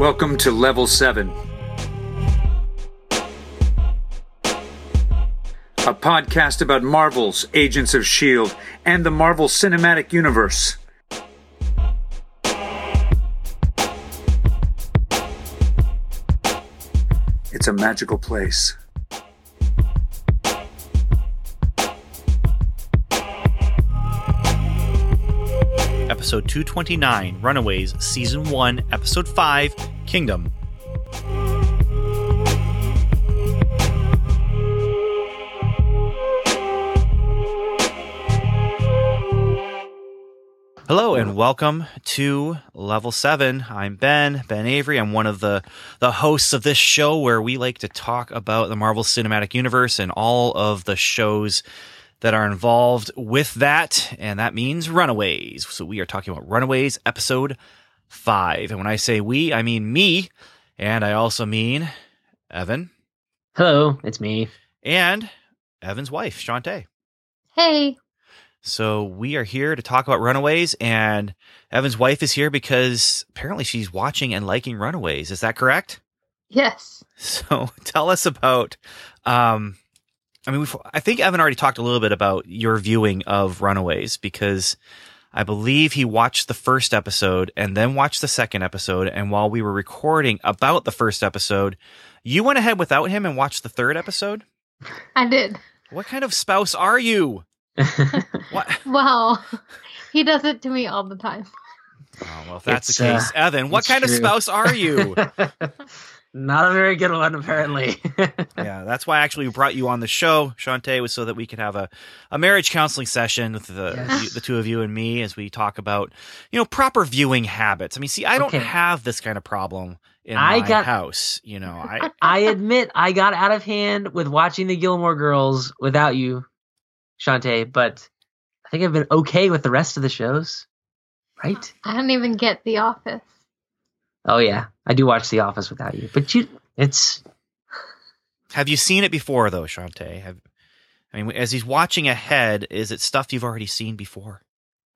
Welcome to Level 7, a podcast about Marvel's Agents of S.H.I.E.L.D. And the Marvel Cinematic Universe. It's a magical place. Episode 229, Runaways, Season 1, Episode 5, Kingdom. Hello and welcome to Level 7. I'm Ben, Ben Avery. I'm one of the, the hosts of this show where we like to talk about the Marvel Cinematic Universe and all of the shows that are involved with that, and that means Runaways. So we are talking about Runaways episode five. And when I say we, I mean me, and I also mean Evan Hello, it's me. and Evan's wife, Shantae. Hey, So we are here to talk about Runaways, and Evan's wife is here because apparently she's watching and liking Runaways. Is that correct? yes. So tell us about. Um, I mean, we've, I think Evan already talked a little bit about your viewing of Runaways because I believe he watched the first episode and then watched the second episode. And while we were recording about the first episode, you went ahead without him and watched the third episode. I did. What kind of spouse are you? What? Well, he does it to me all the time. Oh, well, if that's It's, the case, uh, Evan, what it's kind of spouse are you? Not a very good one, apparently. yeah, that's why actually we brought you on the show, Shantae, was so that we could have a, a marriage counseling session with the Yes. you- the two of you and me as we talk about you know proper viewing habits. I mean, see, I don't Okay. have this kind of problem in I my got- house. You know, I I admit I got out of hand with watching the Gilmore Girls without you, Shantae, but I think I've been okay with the rest of the shows. Right? I don't even get The Office. Oh yeah, I do watch The Office without you, but you, it's have you seen it before though, Shantae? Have I mean, as he's watching ahead, is it stuff you've already seen before?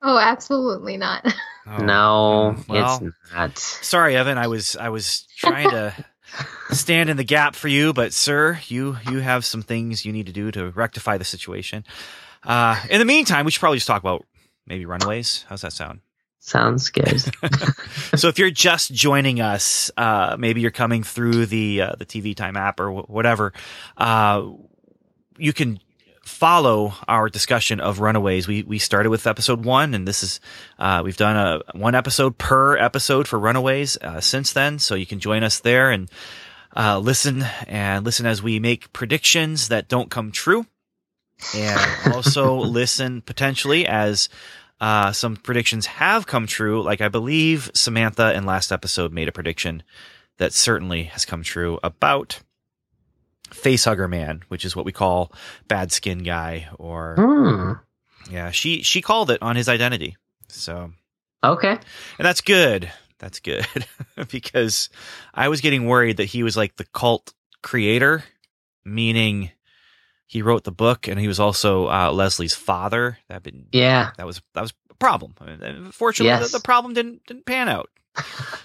Oh, absolutely not. Oh, no, well, it's not. Sorry, Evan. I was I was trying to stand in the gap for you, but sir, you you have some things you need to do to rectify the situation. Uh, in the meantime, we should probably just talk about maybe Runaways. How's that sound? Sounds good. so if you're just joining us, uh, maybe you're coming through the uh, the TV Time app or wh- whatever, uh, you can follow our discussion of Runaways. We we started with episode one, and this is uh, we've done a one episode per episode for Runaways uh, since then. So you can join us there and uh, listen and listen as we make predictions that don't come true, and also listen potentially as uh, some predictions have come true. Like I believe Samantha in last episode made a prediction that certainly has come true about Facehugger Man, which is what we call bad skin guy, or Hmm. yeah, she she called it on his identity. So Okay. and that's good. That's good because I was getting worried that he was like the cult creator, meaning he wrote the book and he was also uh, Leslie's father. That been Yeah. that was that was a problem. And Fortunately, Yes. the, the problem didn't didn't pan out.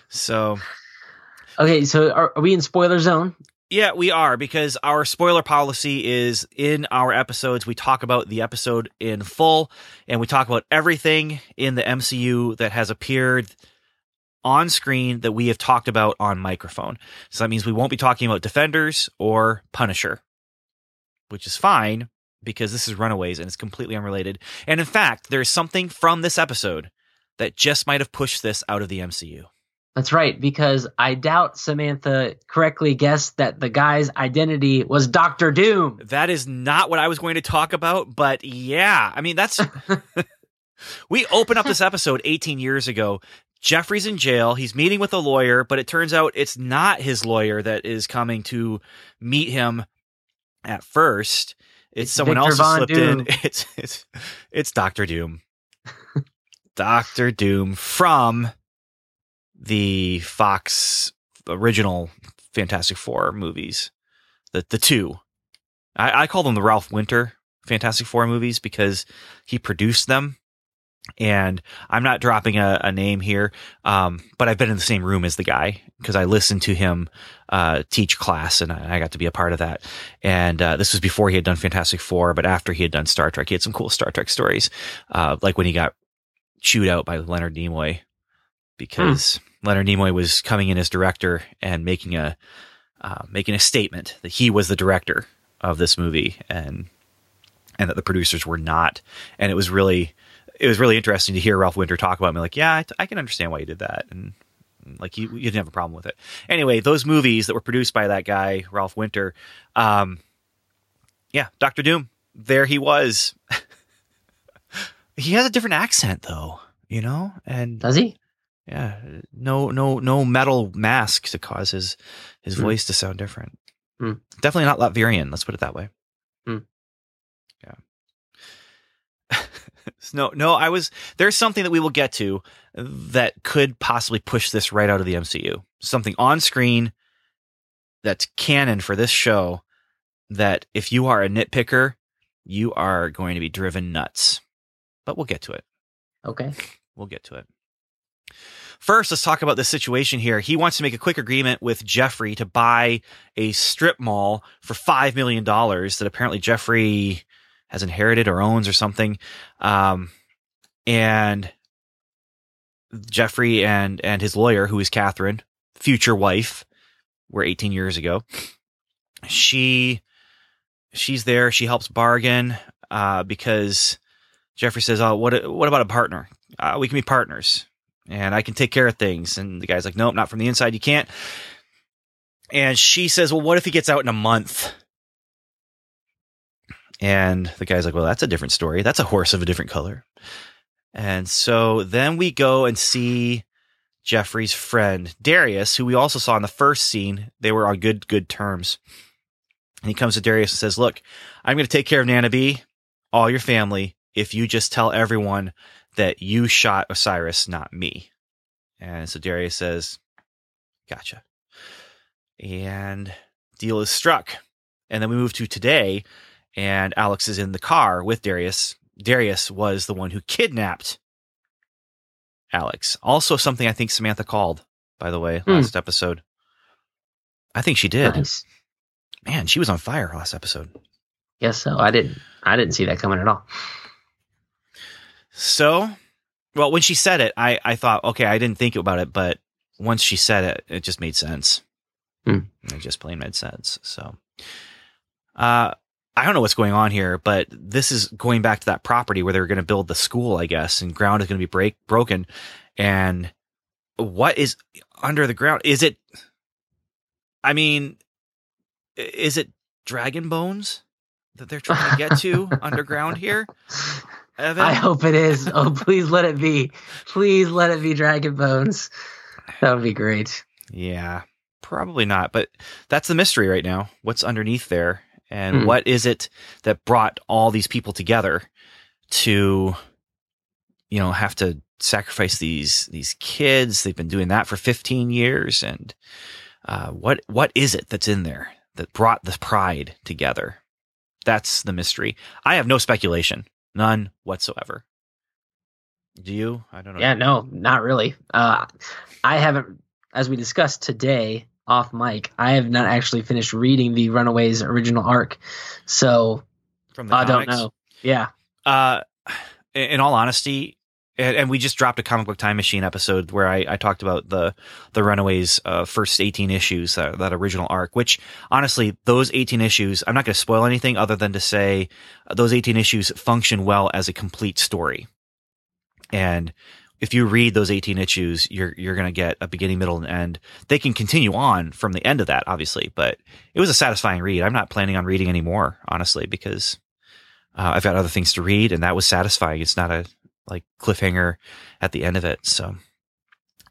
So Okay. So are, are we in spoiler zone? yeah, we are because our spoiler policy is in our episodes. We talk about the episode in full, and we talk about everything in the MCU that has appeared on screen that we have talked about on microphone. So that means we won't be talking about Defenders or Punisher, which is fine because this is Runaways and it's completely unrelated. And in fact, there's something from this episode that just might have pushed this out of the MCU. That's right, because I doubt Samantha correctly guessed that the guy's identity was Doctor Doom. That is not what I was going to talk about, but yeah, I mean that's we open up this episode 18 years ago. Jeffrey's in jail. He's meeting with a lawyer, but it turns out it's not his lawyer that is coming to meet him at first. It's, It's someone Victor else who slipped Doom. in. It's it's it's Doctor Doom. Doctor Doom from the Fox original Fantastic Four movies. The the two. I, I call them the Ralph Winter Fantastic Four movies because he produced them. And I'm not dropping a, a name here, um, but I've been in the same room as the guy because I listened to him uh, teach class, and I, I got to be a part of that. And uh, this was before he had done Fantastic Four, but after he had done Star Trek, he had some cool Star Trek stories, uh, like when he got chewed out by Leonard Nimoy because Leonard Nimoy was coming in as director and making a uh, making a statement that he was the director of this movie and and that the producers were not. And it was really it was really interesting to hear Ralph Winter talk about me like, yeah, I, I can understand why you did that and like you, you didn't have a problem with it. Anyway, those movies that were produced by that guy Ralph Winter, um, yeah, Doctor Doom, there he was. he has a different accent though, you know, and Does he? yeah, no, no, no metal mask to cause his his Hmm. voice to sound different. Hmm. Definitely not Latvian. Let's put it that way. Hmm. Yeah. no, no. I was there's something that we will get to that could possibly push this right out of the MCU. Something on screen that's canon for this show. That if you are a nitpicker, you are going to be driven nuts. But we'll get to it. Okay. We'll get to it. First, let's talk about the situation here. He wants to make a quick agreement with Jeffrey to buy a strip mall for $5 million that apparently Jeffrey has inherited or owns or something. Um, and Jeffrey and, and his lawyer, who is Catherine, future wife, were 18 years ago. She, she's there. She helps bargain, uh, because Jeffrey says, "Oh, what? What about a partner? Uh, we can be partners, and I can take care of things." And the guy's like, "Nope, not from the inside. You can't." And she says, "Well, what if he gets out in a month?" And the guy's like, "Well, that's a different story. That's a horse of a different color." And so then we go and see Jeffrey's friend Darius, who we also saw in the first scene. They were on good good terms. And he comes to Darius and says, "Look, I'm going to take care of Nana B, all your family, if you just tell everyone that you shot Osiris, not me." And so Darius says, "Gotcha." And deal is struck. And then we move to today, and Alex is in the car with Darius. Darius was the one who kidnapped Alex. Also, something I think Samantha called, by the way, Hmm. last episode. I think she did. Nice. Man, she was on fire last episode. Guess so. I didn't. I didn't see that coming at all. So, well, when she said it, I, I thought, okay, I didn't think about it, but once she said it, it just made sense. Hmm. It just plain made sense. So, uh, I don't know what's going on here, but this is going back to that property where they were going to build the school, I guess, and ground is going to be break broken. And what is under the ground? Is it? I mean, is it dragon bones that they're trying to get to underground here? Evan? I hope it is. Oh, please let it be. Please let it be Dragon Bones. That would be great. Yeah, probably not. But that's the mystery right now. What's underneath there? And Hmm. what is it that brought all these people together to, you know, have to sacrifice these these kids? They've been doing that for 15 years. And uh, what what is it that's in there that brought the pride together? That's the mystery. I have no speculation, none whatsoever. Do you? I don't know. Yeah, no, not really. Uh, I haven't, as we discussed today off mic, I have not actually finished reading the Runaways original arc. So From the I don't know. Yeah. Uh, in all honesty, and, we just dropped a comic book time machine episode where I, I talked about the the Runaways uh, first eighteen issues that, that original arc. Which honestly, those eighteen issues, I'm not going to spoil anything other than to say uh, those eighteen issues function well as a complete story. And if you read those 18 issues, you're you're going to get a beginning, middle, and end. They can continue on from the end of that, obviously, but it was a satisfying read. I'm not planning on reading any more, honestly, because uh, I've got other things to read, and that was satisfying. It's not a like cliffhanger at the end of it. So,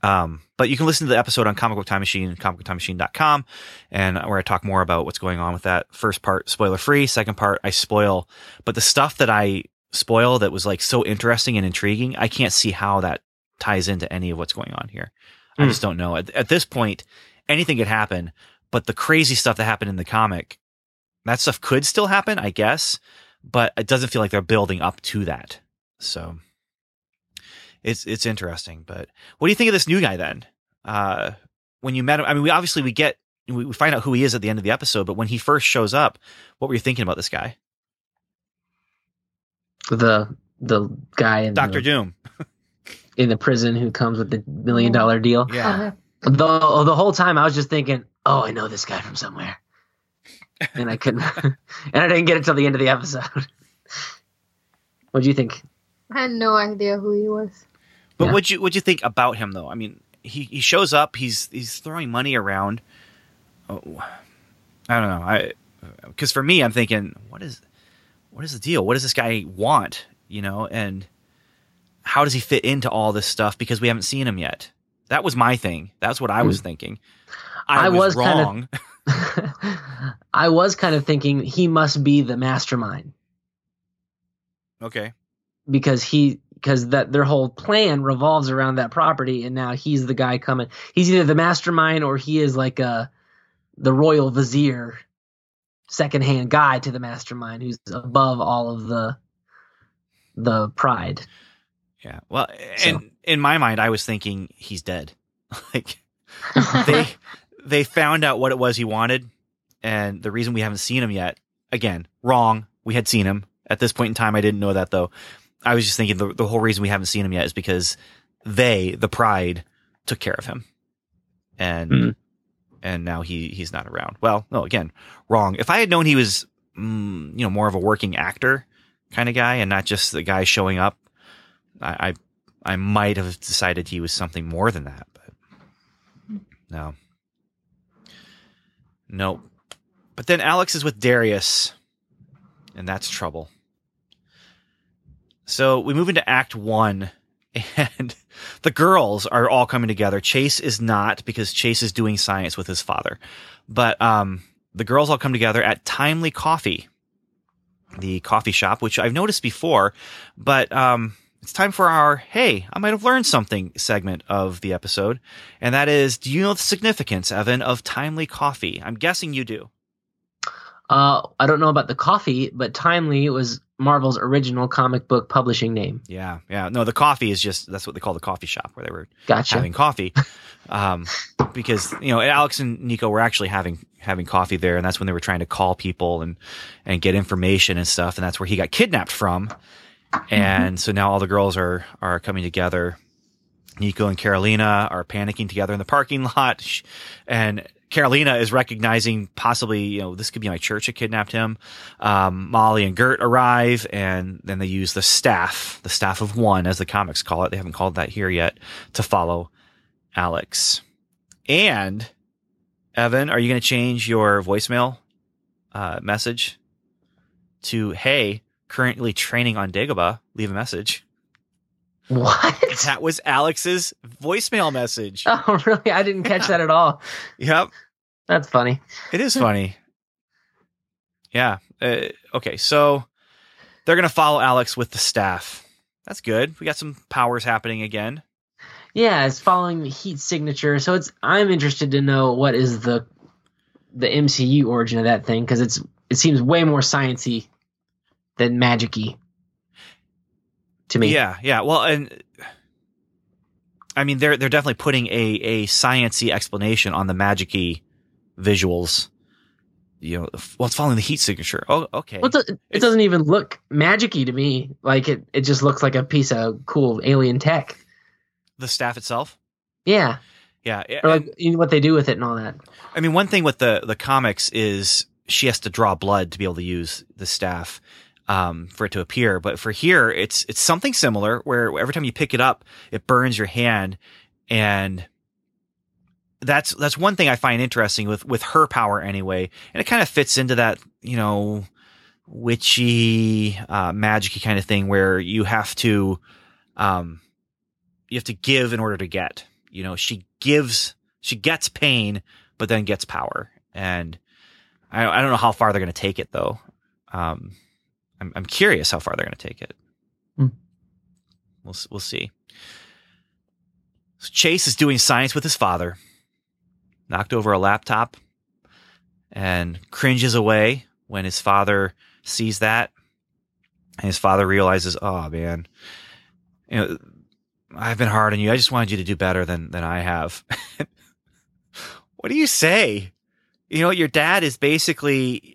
um, but you can listen to the episode on Comic Book Time Machine, comicbooktimemachine.com, and where I talk more about what's going on with that. First part, spoiler free. Second part, I spoil, but the stuff that I spoil that was like so interesting and intriguing, I can't see how that ties into any of what's going on here. I Hmm. just don't know. At, at this point, anything could happen, but the crazy stuff that happened in the comic that stuff could still happen, I guess, but it doesn't feel like they're building up to that. So it's it's interesting. But what do you think of this new guy then? Uh, when you met him, I mean, we obviously we get we find out who he is at the end of the episode, but when he first shows up, what were you thinking about this guy, The the guy in Doctor the, Doom? in the prison who comes with the million dollar deal. Yeah, Okay. The oh, the whole time I was just thinking, oh, I know this guy from somewhere, and I couldn't, and I didn't get it till the end of the episode. what do you think? I had no idea who he was. but Yeah. what'd you what'd you think about him though? I mean, he he shows up, he's he's throwing money around. Oh, I don't know, I because for me, I'm thinking, what is what is the deal? What does this guy want? You know, and how does he fit into all this stuff? Because we haven't seen him yet. That was my thing. That's what I was hmm. thinking. I, I was, was wrong. I was kind of thinking he must be the mastermind okay. because he because that their whole plan revolves around that property, and now he's the guy coming. He's either the mastermind or he is like a the royal vizier, secondhand guy to the mastermind, who's above all of the the pride. Yeah. Well, So- and in my mind, I was thinking he's dead. like they they found out what it was he wanted, and the reason we haven't seen him yet. Again, wrong. We had seen him at this point in time. I didn't know that though. I was just thinking the the whole reason we haven't seen him yet is because they, the Pride, took care of him, and Mhm. And now he he's not around. Well, no, again, wrong. If I had known he was, mm, you know, more of a working actor kind of guy and not just the guy showing up, I, I I might have decided he was something more than that, but no. Nope. But then Alex is with Darius, and that's trouble. So we move into Act One, and the girls are all coming together. Chase is not because Chase is doing science with his father, but um, the girls all come together at Timely Coffee, the coffee shop, which I've noticed before, but um, it's time for our "Hey, I might have learned something" segment of the episode, and that is, do you know the significance, Evan, of Timely Coffee? I'm guessing you do. Uh, I don't know about the coffee, but Timely was Marvel's original comic book publishing name. Yeah, yeah. No, the coffee is just that's what they call the coffee shop where they were Gotcha. having coffee. Um, because you know, Alex and Nico were actually having having coffee there, and that's when they were trying to call people and and get information and stuff, and that's where he got kidnapped from. And so now all the girls are are coming together. Nico and Carolina are panicking together in the parking lot, and Carolina is recognizing possibly, you know, this could be my church that kidnapped him. Um, Molly and Gert arrive, and then they use the staff, the staff of one, as the comics call it. They haven't called that here yet, to follow Alex. And Evan, are you going to change your voicemail uh, message to "Hey, currently training on Dagobah"? Leave a message. What? That was Alex's voicemail message. Oh, really? I didn't catch that at all. Yep. That's funny. It is funny. Yeah. Uh, okay. So they're going to follow Alex with the staff. That's good. We got some powers happening again. Yeah, it's following the heat signature. So it's I'm interested to know what is the the MCU origin of that thing because it's it seems way more sciency than magicy to me. Yeah. Yeah. Well, and I mean, they're, they're definitely putting a, a sciency explanation on the magic visuals. You know, well, it's following the heat signature. Oh, okay. Well, it, do- it doesn't even look magicy to me. Like it, it just looks like a piece of cool alien tech. the staff itself. Yeah, Yeah. or and- like you know, what they do with it and all that. I mean, one thing with the the comics is she has to draw blood to be able to use the staff um, for it to appear. But for here, it's it's something similar where every time you pick it up, it burns your hand, and that's that's one thing I find interesting with with her power anyway, and it kind of fits into that you know witchy uh, magicy kind of thing where you have to um you have to give in order to get. You know, she gives, she gets pain, but then gets power. And I, I don't know how far they're going to take it though. Um, I'm, I'm curious how far they're going to take it. Hmm. We'll, we'll see. So Chase is doing science with his father, knocked over a laptop and cringes away when his father sees that. And his father realizes, oh man, you know, I've been hard on you. I just wanted you to do better than than I have. what do you say? You know, your dad is basically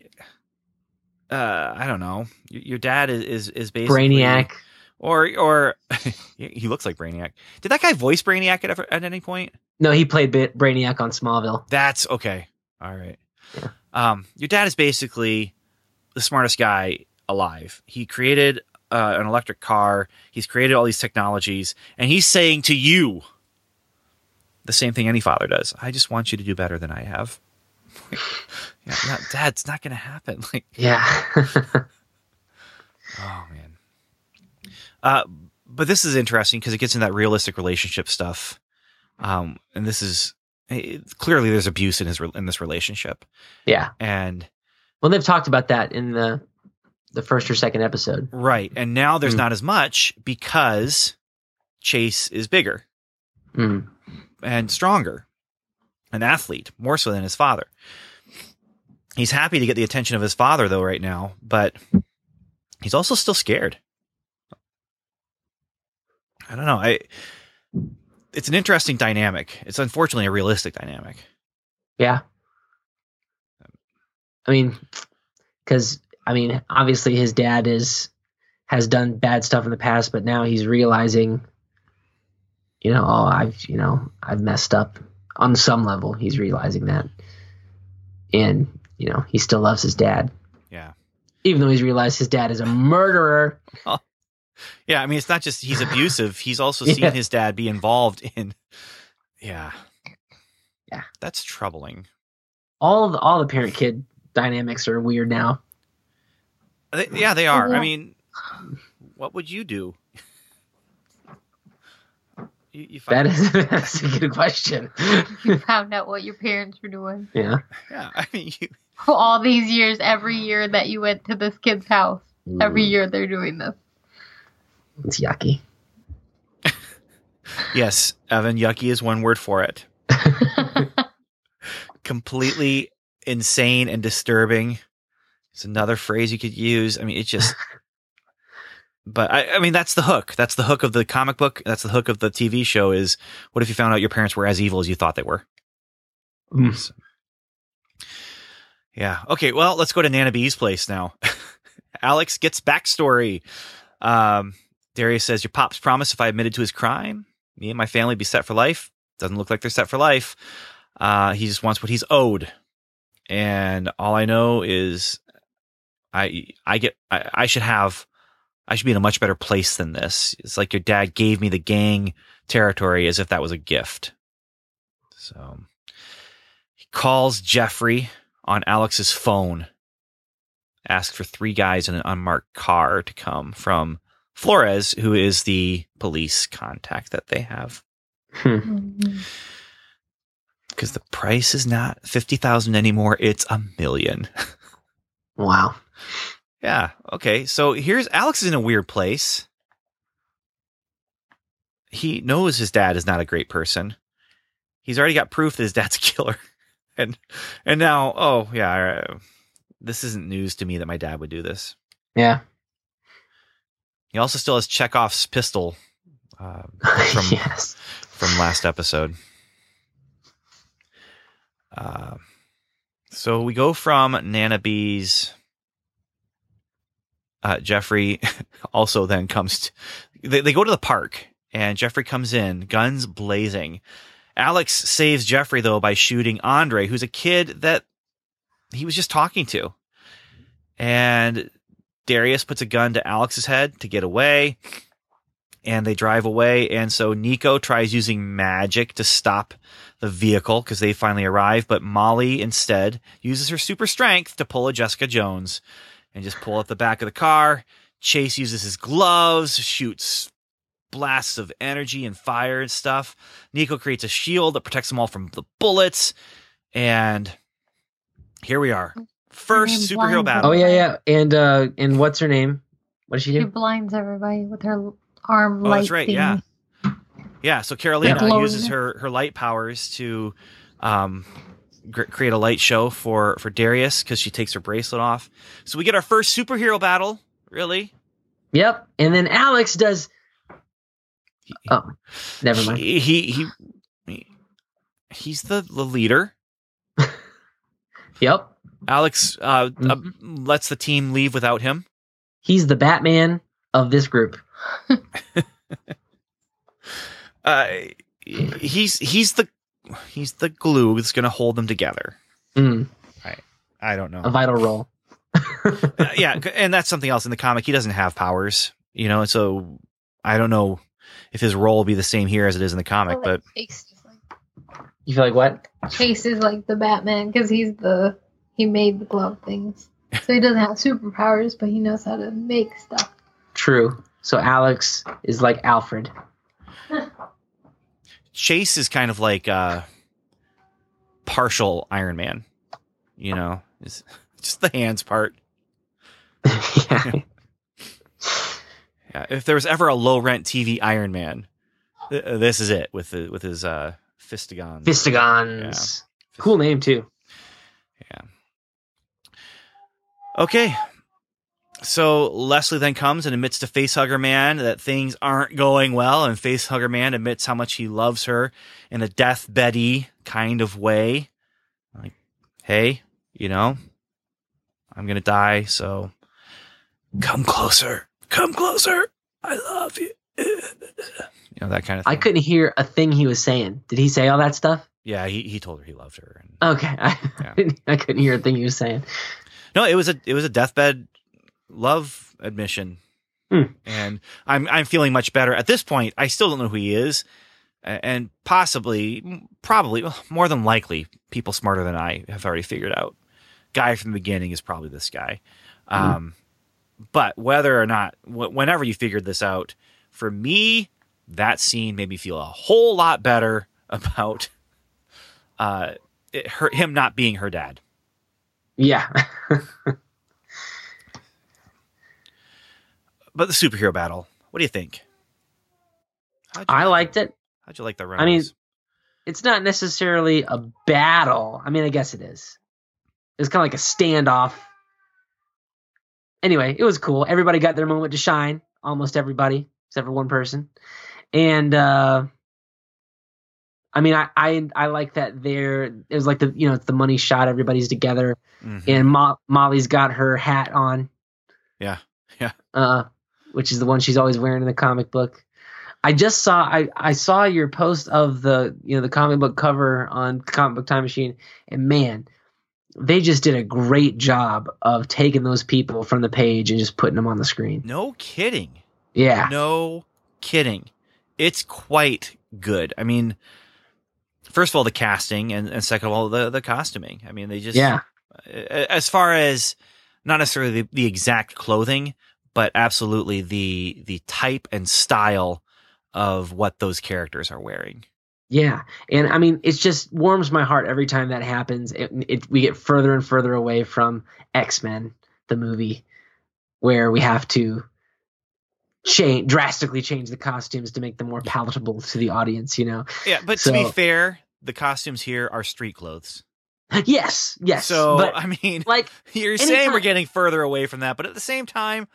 uh I don't know. Your, dad is is, is basically Brainiac. or or he looks like Brainiac. Did that guy voice Brainiac at ever, at any point? No, he played Brainiac on Smallville. That's okay. All right. Yeah. Um, your dad is basically the smartest guy alive. He created uh, an electric car. He's created all these technologies, and he's saying to you the same thing any father does. I just want you to do better than I have. yeah, no, Dad, it's not going to happen. Like, Yeah. oh man. Uh, but this is interesting because it gets in that realistic relationship stuff. Um, and this is it, clearly there's abuse in his in this relationship, yeah. and Well, they've talked about that in the the first or second episode. right, and now there's Mm. not as much because Chase is bigger Mm. and stronger, an athlete more so than his father. He's happy to get the attention of his father though right now, but he's also still scared. I don't know. I it's an interesting dynamic. It's unfortunately a realistic dynamic. Yeah. I mean, because I mean, obviously his dad is has done bad stuff in the past, but now he's realizing, you know, oh, I've you know I've messed up on some level. He's realizing that, and you know he still loves his dad, Yeah. even though he's realized his dad is a murderer. Yeah, I mean it's not just he's abusive, he's also Yeah. seen his dad be involved in Yeah. Yeah. That's troubling. All the, all the parent kid dynamics are weird now. They, yeah, they are. I mean, what would you do? You, you find, That is that's a good question. You found out what your parents were doing. yeah. yeah, I mean, you, all these years, every year that you went to this kid's house, every Mm, year they're doing this. It's yucky. yes, Evan, yucky is one word for it. Completely insane and disturbing. It's another phrase you could use. I mean, it just. But I, I mean, that's the hook. That's the hook of the comic book. That's the hook of the TV show. Is what if you found out your parents were as evil as you thought they were? Mm. So- yeah. Okay. Well, let's go to Nana B's place now. Alex gets backstory. Um, Darius says, Your pops promised if I admitted to his crime, me and my family be set for life. Doesn't look like they're set for life. Uh, he just wants what he's owed. And all I know is I I get I, I should have I should be in a much better place than this. It's like your dad gave me the gang territory as if that was a gift. So he calls Jeffrey on Alex's phone, asks for three guys in an unmarked car to come from Flores, who is the police contact that they have. Hmm. Hmm. Because the price is not fifty thousand anymore; it's a million. Wow. Yeah. Okay. So here's Alex is in a weird place. He knows his dad is not a great person. He's already got proof that his dad's a killer, and and now, oh yeah, this isn't news to me that my dad would do this. Yeah. He also still has Chekhov's pistol uh, from yes. from last episode. Uh, so we go from Nana B's. Uh, Jeffrey also then comes. They, they go to the park, and Jeffrey comes in, guns blazing. Alex saves Jeffrey though by shooting Andre, who's a kid that he was just talking to, and Darius puts a gun to Alex's head to get away and they drive away. And so Nico tries using magic to stop the vehicle because they finally arrive. But Molly instead uses her super strength to pull a Jessica Jones and just pull up the back of the car. Chase uses his gloves, shoots blasts of energy and fire and stuff. Nico creates a shield that protects them all from the bullets. And here we are. First superhero battle. Oh yeah, yeah. And uh and what's her name? What does she do? She blinds everybody with her arm Oh, light. that's right, thingy. yeah. Yeah, so Carolina Yeah. uses her her light powers to um gr- create a light show for for Darius because she takes her bracelet off. So we get our first superhero battle. Really, Yep. And then Alex does. Oh, never mind. he he, he, he he's the, the leader. Yep. Alex uh, Mhm. uh, lets the team leave without him. He's the Batman of this group. Uh, he's he's the he's the glue that's going to hold them together. Mm, I don't know. a vital role. Uh, yeah, and that's something else in the comic. He doesn't have powers, you know. So I don't know if his role will be the same here as it is in the comic. But Chase, just like, You feel like what? Chase is like the Batman because he's the he made the glove things. So he doesn't have superpowers, but he knows how to make stuff. True. So Alex is like Alfred. Chase is kind of like uh, partial Iron Man. You know, it's just the hands part. yeah. Yeah, if there was ever a low rent TV Iron Man, th- this is it with the with his uh, Fistagon. Fistigons. Cool name too. Yeah. Okay. So Leslie then comes and admits to Facehugger Man that things aren't going well, and Facehugger Man admits how much he loves her in a deathbeddy kind of way. Like, hey, you know, I'm gonna die, so come closer, come closer. I love you. You know that kind of thing. I couldn't hear a thing he was saying. Did he say all that stuff? Yeah, he, he told her he loved her. And, Okay. I, Yeah. I couldn't hear a thing he was saying. No, it was a it was a deathbed love admission, Hmm. and I'm I'm feeling much better at this point. I still don't know who he is, and possibly, probably, more than likely, people smarter than I have already figured out. Guy from the beginning is probably this guy, um, but whether or not, wh- whenever you figured this out, for me, that scene made me feel a whole lot better about uh, it, her, him not being her dad. Yeah. But the superhero battle, what do you think? You, I liked it. how'd you like the run? I mean. It's not necessarily a battle. I mean, I guess it is. It's kind of like a standoff. Anyway, it was cool. Everybody got their moment to shine. Almost everybody, except for one person. And uh I mean, I I, I like that there. It was like the you know it's the money shot. Everybody's together, Mhm. and Mo- Molly's got her hat on. Yeah, yeah. Uh, which is the one she's always wearing in the comic book. I just saw I, I saw your post of the you know the comic book cover on Comic Book Time Machine, and man, they just did a great job of taking those people from the page and just putting them on the screen. No kidding. Yeah, No kidding. It's quite good. I mean, first of all, the casting, and, and second of all, the the costuming. I mean, they just yeah, as far as not necessarily the, the exact clothing, but absolutely the the type and style of what those characters are wearing. yeah. And I mean, it just warms my heart every time that happens. It, it we get further and further away from X Men, the movie, where we have to change drastically change the costumes to make them more palatable to the audience. You know. Yeah, but to be fair, the costumes here are street clothes. Yes, yes. So but I mean, like, you're saying we're getting further away from that, but at the same time,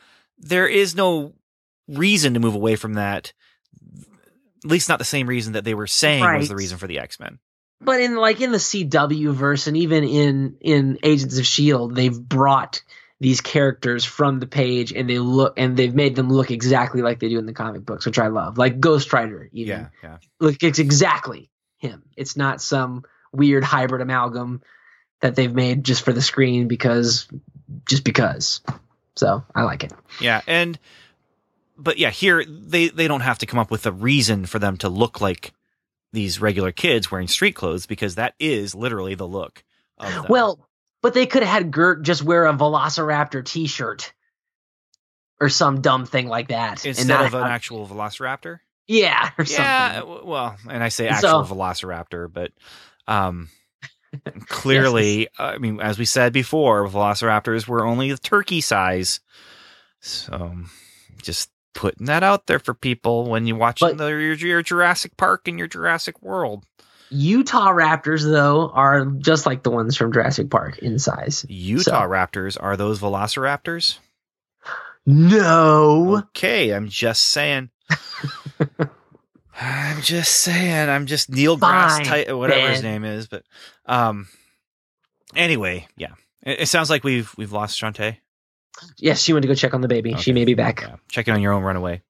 there is no reason to move away from that. At least not the same reason that they were saying was the reason for the X Men. but in like in the CW verse and even in in Agents of Shield, they've brought these characters from the page and they look and they've made them look exactly like they do in the comic books, which I love. Like Ghost Rider, even. Yeah, yeah. Like it's exactly him. It's not some weird hybrid amalgam that they've made just for the screen because just because. So I like it. Yeah, and but yeah, here they they don't have to come up with a reason for them to look like these regular kids wearing street clothes because that is literally the look of. Well, but they could have had Gert just wear a Velociraptor T-shirt or some dumb thing like that, instead of an have- actual Velociraptor. yeah, or Yeah, something. well, and I say So- actual Velociraptor, but um, clearly, I mean, as we said before, Velociraptors were only the turkey size. So, just putting that out there for people when you watch But- the, your, your Jurassic Park and your Jurassic World. Utah raptors, though, are just like the ones from Jurassic Park in size. Utah So- raptors are those velociraptors? No. Okay, I'm just saying. I'm just saying. I'm just Neil Grass, type, whatever his name is. But um, anyway, yeah. It, it sounds like we've we've lost Shantae. Yes, she went to go check on the baby. She may be back. Yeah, checking on your own runaway.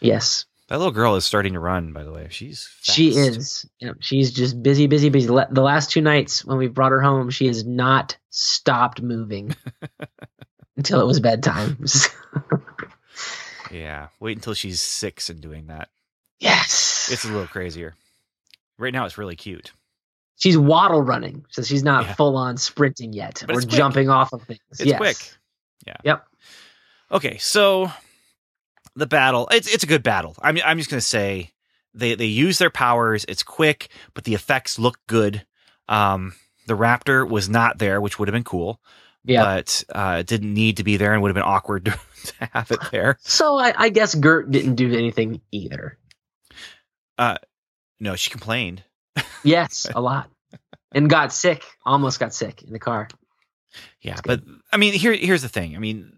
Yes, That little girl is starting to run. By the way, she's fast. she is. Yep, she's just busy, busy, busy. The last two nights when we brought her home, she has not stopped moving until it was bedtime. Yeah, wait until she's six and doing that. Yes, It's a little crazier. Right now, it's really cute. she's waddle running, so she's not Yeah. full on sprinting yet But or it's jumping off of things. It's yes. quick. Yeah. Yep. Okay, so the battle it's it's a good battle. I mean I'm just gonna say they they use their powers, it's quick, but the effects look good. Um the raptor was not there, which would have been cool, Yeah. but uh it didn't need to be there and would have been awkward to have it there. so I, I guess Gert didn't do anything either. Uh, no, she complained. Yes, a lot, and got sick. Almost got sick in the car. Yeah, but I mean, here here's the thing. I mean,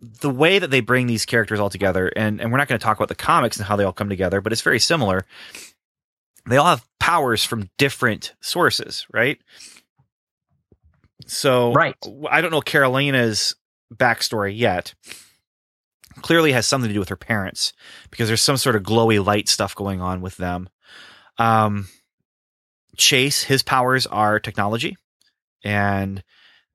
the way that they bring these characters all together, and and we're not going to talk about the comics and how they all come together, but it's very similar. They all have powers from different sources, right? So, Right. I don't know Carolina's backstory yet. Clearly has something to do with her parents because there's some sort of glowy light stuff going on with them. Um, Chase, his powers are technology. And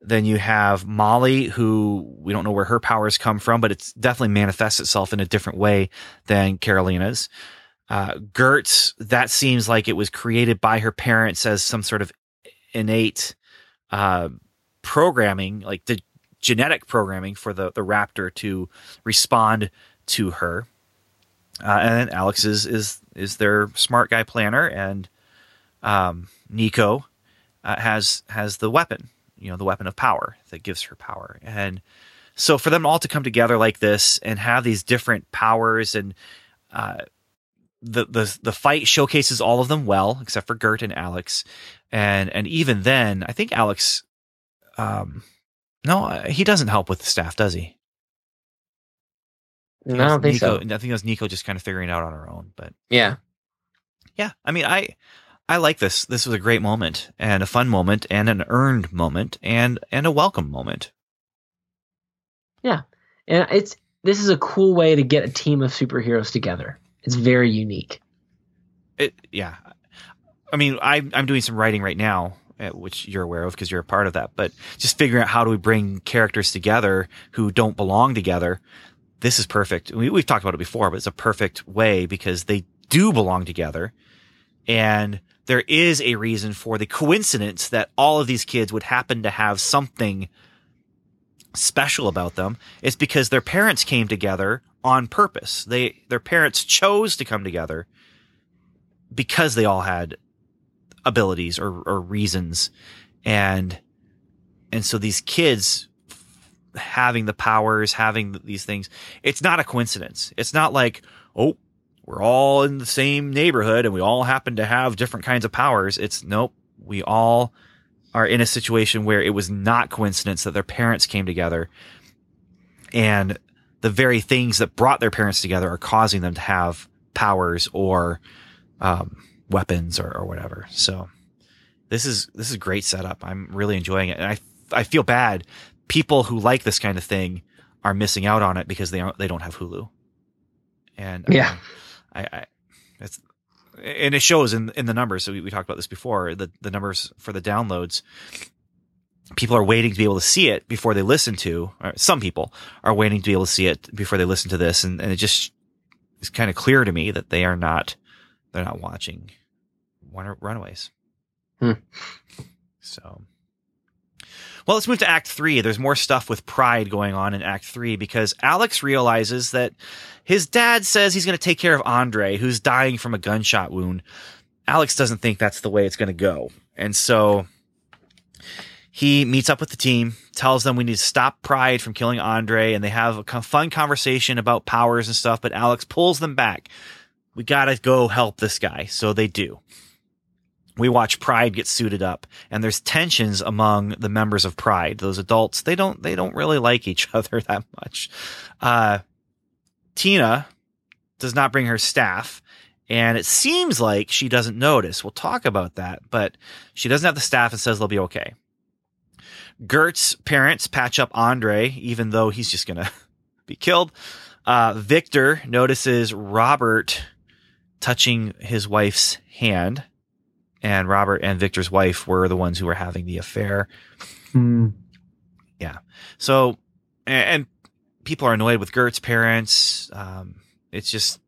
then you have Molly, who we don't know where her powers come from, but it's definitely manifests itself in a different way than Carolina's. Uh, Gert's, that seems like it was created by her parents as some sort of innate uh, programming, like the genetic programming for the, the raptor to respond to her. Uh, and then Alex is, is, is their smart guy planner, and um, Nico uh, has has the weapon, you know, the weapon of power that gives her power. And so for them all to come together like this and have these different powers and uh, the the the fight showcases all of them well, except for Gert and Alex. And and even then, I think Alex, um, no, uh, he doesn't help with the staff, does he? I don't think Nico, so. I think it was Nico just kind of figuring it out on her own. But Yeah. yeah, I mean, I I like this. This was a great moment and a fun moment and an earned moment and and a welcome moment. Yeah, and it's this is a cool way to get a team of superheroes together. It's very unique. It yeah. I mean, I I'm doing some writing right now, Eh, which you're aware of because you're a part of that. But just figuring out how do we bring characters together who don't belong together. This is perfect. We, we've talked about it before, but it's a perfect way because they do belong together, and there is a reason for the coincidence that all of these kids would happen to have something special about them. It's because their parents came together on purpose. They their parents chose to come together because they all had abilities or, or reasons. And and so these kids having the powers having these things it's not a coincidence. It's not like oh we're all in the same neighborhood and we all happen to have different kinds of powers. It's nope we all are in a situation where it was not coincidence that their parents came together. And the very things that brought their parents together are causing them to have powers or um, weapons or, or whatever. So this is this is a great setup. I'm really enjoying it, and I I feel bad. People who like this kind of thing are missing out on it because they aren't they don't have Hulu. And Yeah. um, I, I it's and it shows in in the numbers. So we, we talked about this before. The the numbers for the downloads. People are waiting to be able to see it before they listen to. Or some people are waiting to be able to see it before they listen to this, and, and it just is kind of clear to me that they are not they're not watching Run- Runaways. Hmm. So, well, let's move to Act Three. There's more stuff with Pride going on in Act Three because Alex realizes that his dad says he's going to take care of Andre, who's dying from a gunshot wound. Alex doesn't think that's the way it's going to go, and so he meets up with the team, tells them we need to stop Pride from killing Andre, and they have a fun conversation about powers and stuff. But Alex pulls them back. We gotta go help this guy, so they do. We watch Pride get suited up, and there's tensions among the members of Pride. Those adults, they don't they don't really like each other that much. Uh, Tina does not bring her staff, and it seems like she doesn't notice. We'll talk about that, but she doesn't have the staff and says they'll be okay. Gert's parents patch up Andre, even though he's just gonna be killed. Uh, Victor notices Robert touching his wife's hand, and Robert and Victor's wife were the ones who were having the affair. Yeah. So, and, and people are annoyed with Gert's parents. Um, it's just,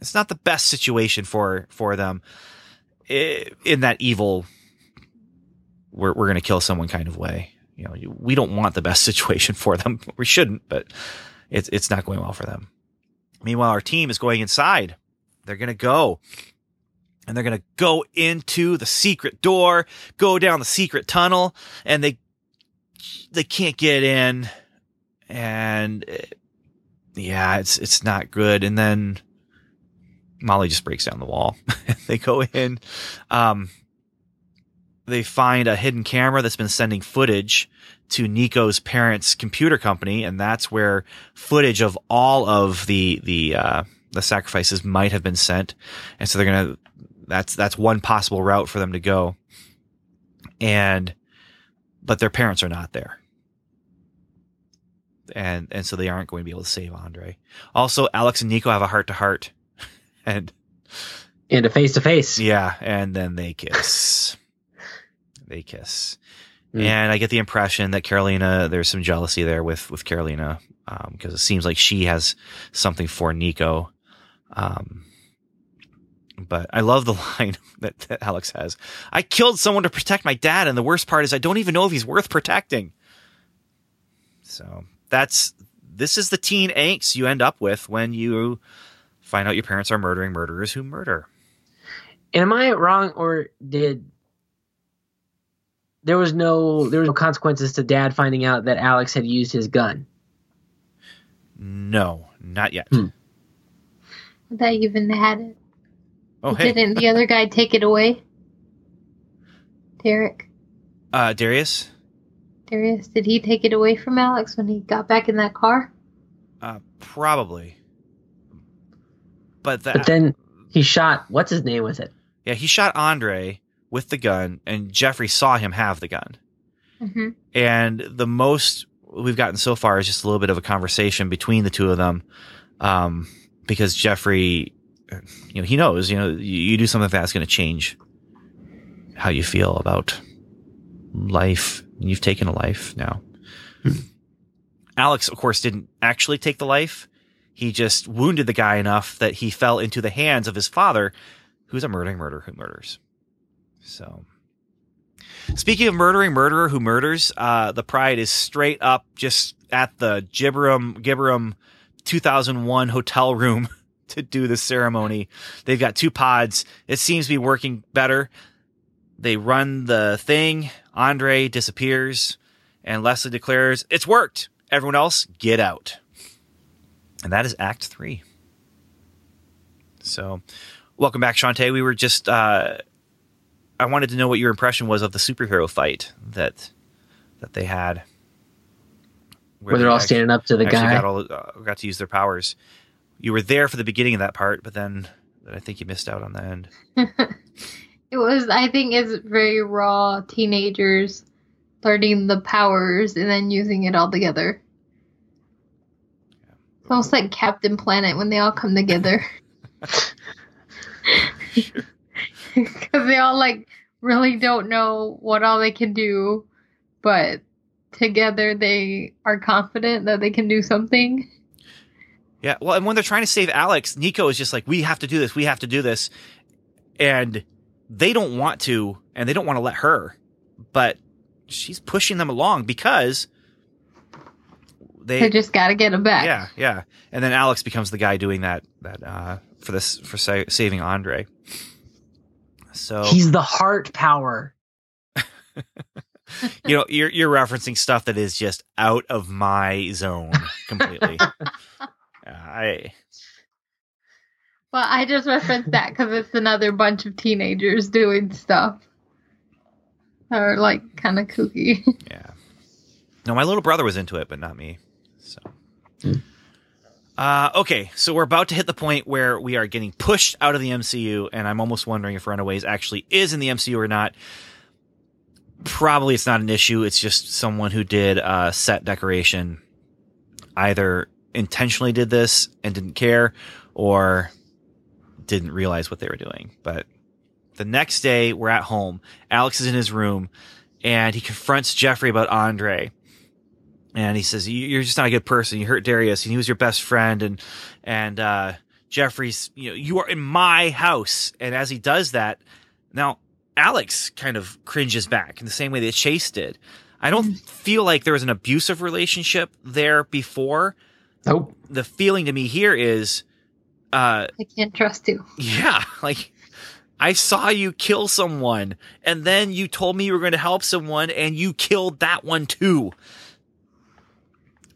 it's not the best situation for for them in that evil. We're we're gonna kill someone kind of way. You know, we don't want the best situation for them. We shouldn't, but it's it's not going well for them. Meanwhile, our team is going inside. They're gonna go. And they're gonna go into the secret door, go down the secret tunnel, and they they can't get in. And uh, yeah it's it's not good. And then molly just breaks down the wall. They go in um they find a hidden camera that's been sending footage to nico's parents computer company. And that's where footage of all of the the uh the sacrifices might have been sent. And so they're gonna that's that's one possible route for them to go and but their parents are not there. And and so they aren't going to be able to save Andre. Also, Alex and Nico have a heart to heart. And And a face to face. yeah, and then they kiss. they kiss. Hmm. And I get the impression that Karolina, there's some jealousy there with with Karolina, because it seems like she has something for Nico. Um, but I love the line that, that Alex has. I killed someone to protect my dad, and the worst part is I don't even know if he's worth protecting. So that's this is the teen angst you end up with when you find out your parents are murdering murderers who murder. And am I wrong, or did there was no there was no consequences to Dad finding out that Alex had used his gun? No, not yet. Hmm. That even had it. Oh, hey, Didn't the other guy take it away? Derek. uh, Darius. Darius, did he take it away from Alex when he got back in that car? Uh, probably. But that, But then he shot what's his name with it. yeah, he shot Andre with the gun, and Geoffrey saw him have the gun. Mm-hmm. And the most we've gotten so far is just a little bit of a conversation between the two of them, um, because Geoffrey, you know, he knows, you know, you, you do something that's going to change how you feel about life. You've taken a life now. Alex, of course, didn't actually take the life. He just wounded the guy enough that he fell into the hands of his father, who's a murdering murderer who murders. So, speaking of murdering murderer who murders, uh, the Pride is straight up just at the Gibberum Gibberum 2001 hotel room to do the ceremony. They've got two pods. It seems to be working better. They run the thing. Andre disappears, and Leslie declares, "It's worked. Everyone else, get out." And that is Act Three. So, welcome back, Shantae. We were just. Uh, I wanted to know what your impression was of the superhero fight that that they had, Where they're all actually- standing up to the guy. got all uh, got to use their powers. You were there for the beginning of that part, but then I think you missed out on the end. It was, I think, it's very raw teenagers learning the powers and then using it all together. It's almost like Captain Planet when they all come together. Because they all, like, really don't know what all they can do, but together they are confident that they can do something. Yeah, well, and when they're trying to save Alex, Nico is just like, "We have to do this. We have to do this," and they don't want to, and they don't want to let her, but she's pushing them along because they, They just gotta get it back. yeah, yeah, and then Alex becomes the guy doing that that uh, for this for sa- saving Andre. So He's the heart power. you know you're you're referencing stuff that is just out of my zone completely. I Well, I just referenced that because it's another bunch of teenagers doing stuff that are like kind of kooky. Yeah. No, my little brother was into it, but not me. So. Uh, okay, so we're about to hit the point where we are getting pushed out of the MCU, and I'm almost wondering if Runaways actually is in the MCU or not. Probably it's not an issue. It's just someone who did uh, set decoration either intentionally did this and didn't care, or didn't realize what they were doing. But the next day, we're at home. Alex is in his room, and he confronts Geoffrey about Andre. And he says "You- you're just not a good person. You hurt darius and he was your best friend. And and uh jeffrey's you know you are in my house. And as he does that now alex kind of cringes back in the same way that chase did. I don't feel like there was an abusive relationship there before Nope. the feeling to me here is uh I can't trust you. yeah, like I saw you kill someone and then you told me you were going to help someone and you killed that one too.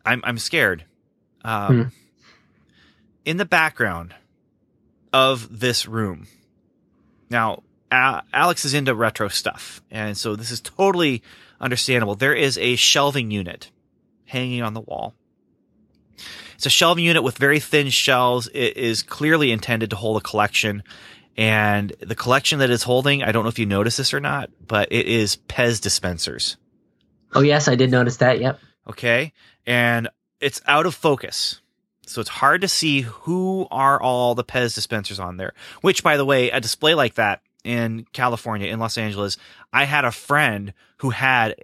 I'm I'm scared. Um Hmm. in the background of this room. Now, A- Alex is into retro stuff, and so this is totally understandable. There is a shelving unit hanging on the wall. It's a shelving unit with very thin shelves. It is clearly intended to hold a collection. And the collection that it's holding, I don't know if you noticed this or not, but it is Pez dispensers. Oh yes, I did notice that. Yep. Okay. And it's out of focus. So it's hard to see who are all the Pez dispensers on there. Which, by the way, a display like that in California, in Los Angeles, I had a friend who had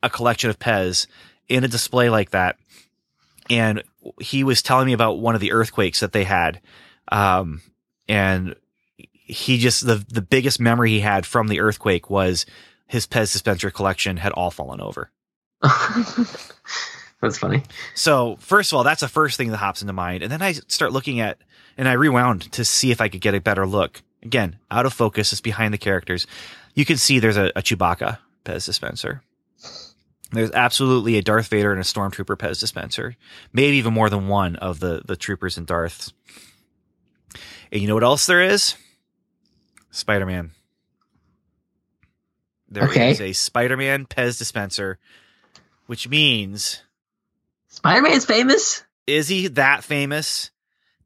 a collection of Pez in a display like that. And he was telling me about one of the earthquakes that they had. Um, and he just, the, the biggest memory he had from the earthquake was his Pez dispenser collection had all fallen over. That's funny. So first of all, that's the first thing that hops into mind. And then I start looking at, and I rewound to see if I could get a better look. Again, out of focus, it's behind the characters. You can see there's a, a Chewbacca Pez dispenser. There's absolutely a Darth Vader and a Stormtrooper Pez dispenser. Maybe even more than one of the, the troopers and Darths. And you know what else there is? Spider-Man. There is Okay. a Spider-Man Pez dispenser, which means Spider Man's famous. is he that famous?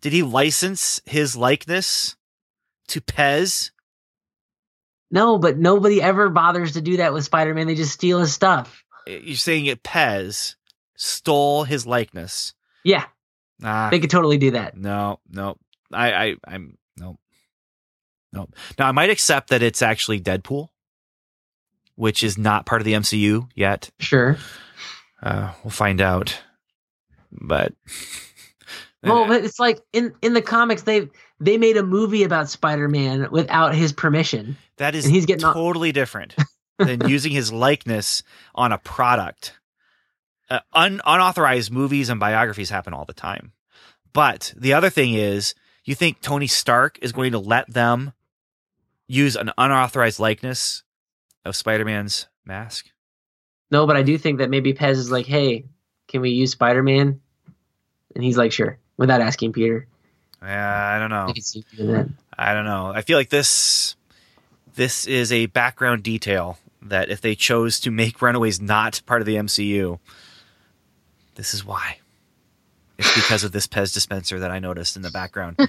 Did he license his likeness to Pez? No, but nobody ever bothers to do that with Spider Man. They just steal his stuff. You're saying it Pez stole his likeness. Yeah, Nah, they could totally do that. no, no. I, I, I'm no, no. Now I might accept that it's actually Deadpool, which is not part of the MCU yet. Sure. Uh, we'll find out. But Well, but it's like in in the comics they they made a movie about Spider Man without his permission. That is And he's getting all- totally different than using his likeness on a product. Uh, un- unauthorized movies and biographies happen all the time. But the other thing is, you think Tony Stark is going to let them use an unauthorized likeness of Spider Man's mask? No, but I do think that maybe Pez is like, hey, can we use Spider Man? And he's like, sure, without asking Peter. Yeah, I don't know. I can see that. I don't know. I feel like this this is a background detail that if they chose to make Runaways not part of the MCU, this is why. It's because of this Pez dispenser that I noticed in the background.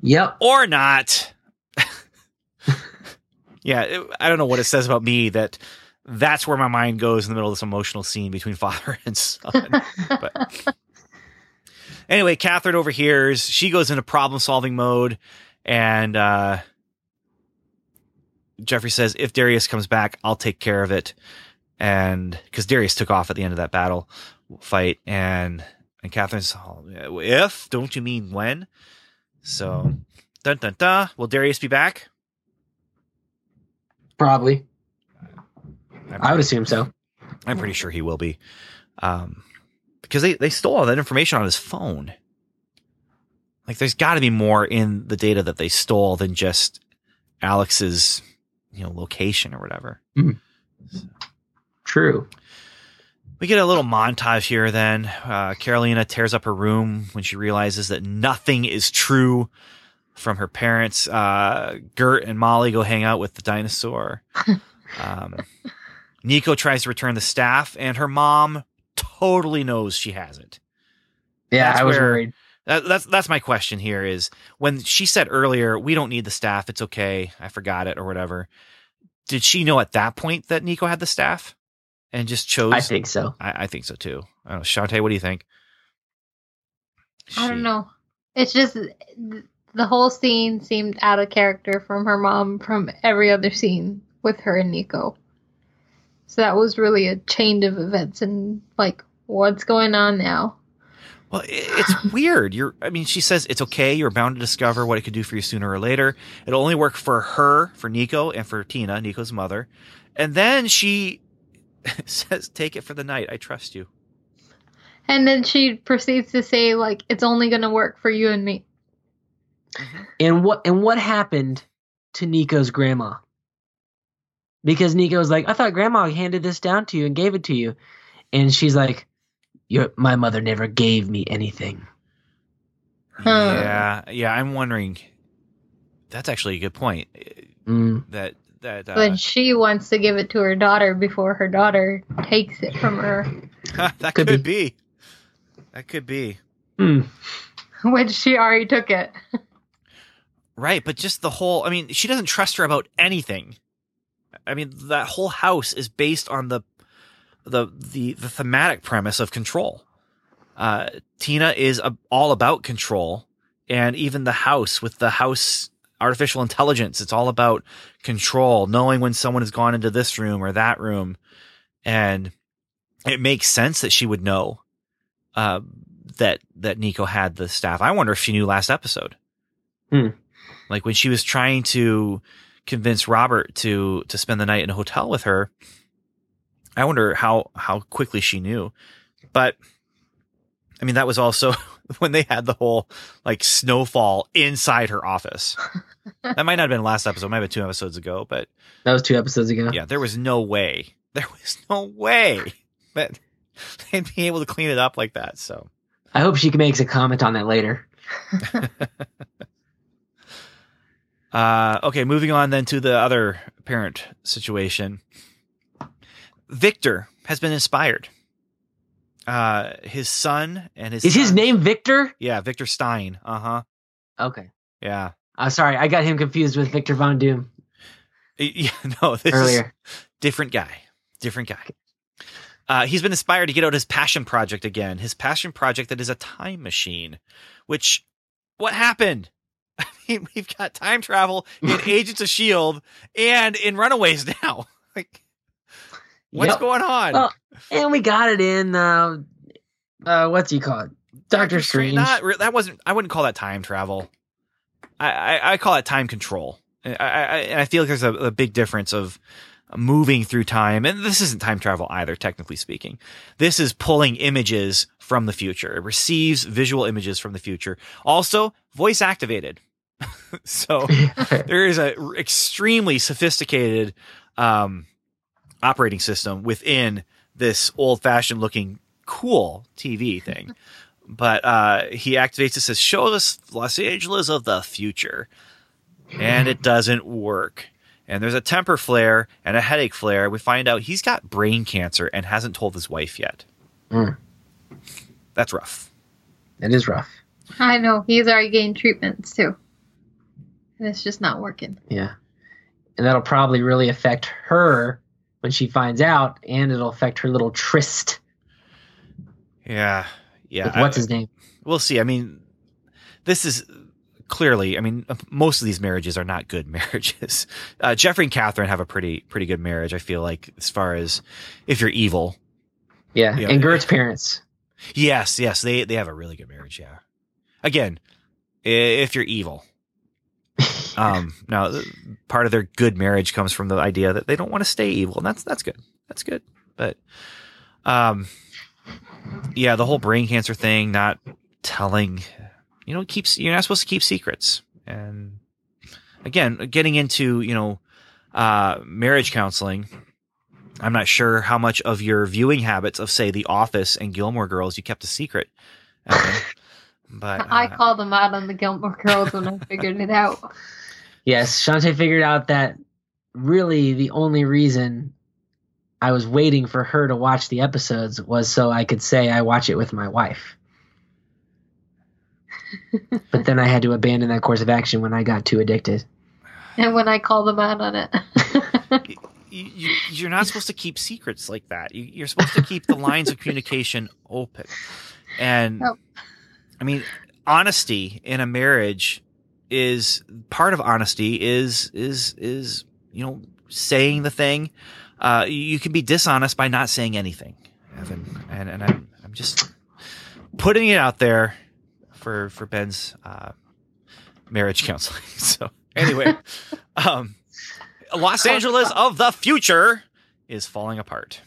Yep. or not. yeah, it- I don't know what it says about me that that's where my mind goes in the middle of this emotional scene between father and son. but anyway, Catherine overhears. She goes into problem solving mode, and uh, Geoffrey says, "If Darius comes back, I'll take care of it." And because Darius took off at the end of that battle fight, and and Catherine's, "Oh, "If don't you mean when?" So, dun dun dun. Will Darius be back? Probably. I'm I would assume so. I'm pretty sure he will be. Um, because they, they stole all that information on his phone. Like, there's got to be more in the data that they stole than just Alex's, you know, location or whatever. True. We get a little montage here then. Uh, Karolina tears up her room when she realizes that nothing is true from her parents. Uh, Gert and Molly go hang out with the dinosaur. Um, Nico tries to return the staff, and her mom totally knows she has it. Yeah, That's I was where- worried. That, that's that's my question here is when she said earlier we don't need the staff it's okay I forgot it or whatever did she know at that point that Nico had the staff and just chose I think so. I, I think so too I don't know Shantae what do you think I don't know. It's just the whole scene seemed out of character from her mom from every other scene with her and Nico. So that was really a chain of events and like what's going on now. Well, it's weird. You're, I mean, she says it's okay. You're bound to discover what it could do for you sooner or later. It'll only work for her, for Nico, and for Tina, Nico's mother. And then she says, "Take it for the night. I trust you." And then she proceeds to say like it's only going to work for you and me. Mm-hmm. And what and what happened to Nico's grandma? Because Nico's like, I thought grandma handed this down to you and gave it to you. And she's like, Your my mother never gave me anything. Huh. Yeah, yeah. I'm wondering. That's actually a good point. Mm. That that uh, But she wants to give it to her daughter before her daughter takes it from her, that Could could, be. That could be Mm. which she already took it. right. But just the whole. I mean, she doesn't trust her about anything. I mean, that whole house is based on the the the, the thematic premise of control. Uh, Tina is a, all about control, and even the house with the house artificial intelligence, it's all about control, knowing when someone has gone into this room or that room, and it makes sense that she would know uh, that that Nico had the staff. I wonder if she knew last episode, Hmm. like when she was trying to convince Robert to to spend the night in a hotel with her. I wonder how how quickly she knew, but I mean that was also when they had the whole like snowfall inside her office. that might not have been last episode, might have been two episodes ago, but That was two episodes ago. yeah, there was no way, there was no way that they'd be able to clean it up like that. So I hope she makes a comment on that later. Uh, okay, moving on then to the other parent situation. Victor has been inspired. Uh, his son and his Is his name Victor? Yeah, Victor Stein. Uh huh. Okay. Yeah. I'm sorry, I got him confused with Victor Von Doom Yeah. No, this is earlier. different guy. Different guy. Uh, he's been inspired to get out his passion project again. His passion project that is a time machine. Which, what happened? I mean, we've got time travel in Agents of Shield and in Runaways now. Like, what's Yep. going on? Well, And we got it in uh uh what's he called? Doctor Strange. Not that wasn't. I wouldn't call that time travel. I I, I call it time control. I, I I- feel like there's a, a big difference of moving through time, and this isn't time travel either, technically speaking. This is pulling images from the future. It receives visual images from the future. Also, voice activated. so there is a r- extremely sophisticated um, operating system within this old fashioned looking cool TV thing. but uh, he activates it says, "Show us Los Angeles of the future," and it doesn't work. And there's a temper flare and a headache flare. We find out he's got brain cancer and hasn't told his wife yet. Mm. That's rough. It is rough. I know he's already getting treatments too, and it's just not working. Yeah. And that'll probably really affect her when she finds out, and it'll affect her little tryst Yeah, yeah. what's I- his name? We'll see. I mean, this is clearly. I mean, most of these marriages are not good marriages. Uh, Geoffrey and Catherine have a pretty pretty good marriage. I feel like as far as if you're evil. Yeah. Yeah. And Gert's parents. Yes, yes, they they have a really good marriage. Yeah. Again, if you're evil. Um, now part of their good marriage comes from the idea that they don't want to stay evil, and that's that's good. That's good. But, um, yeah, the whole brain cancer thing, not telling, you know, keeps you're not supposed to keep secrets, and again, getting into you know, uh, marriage counseling. I'm not sure how much of your viewing habits of, say, The Office and Gilmore Girls you kept a secret. But I uh, called them out on the Gilmore Girls when I figured it out. Yes, Shantae figured out that really the only reason I was waiting for her to watch the episodes was so I could say I watch it with my wife. but then I had to abandon that course of action when I got too addicted. And when I called them out on it. you, you, you're not supposed to keep secrets like that. You, you're supposed to keep the lines of communication open. And Nope. I mean, honesty in a marriage is part of honesty is is is you know saying the thing. Uh, you can be dishonest by not saying anything, Evan. And and I'm I'm just putting it out there for for Ben's uh, marriage counseling. So anyway, um, Los Angeles of the future is falling apart.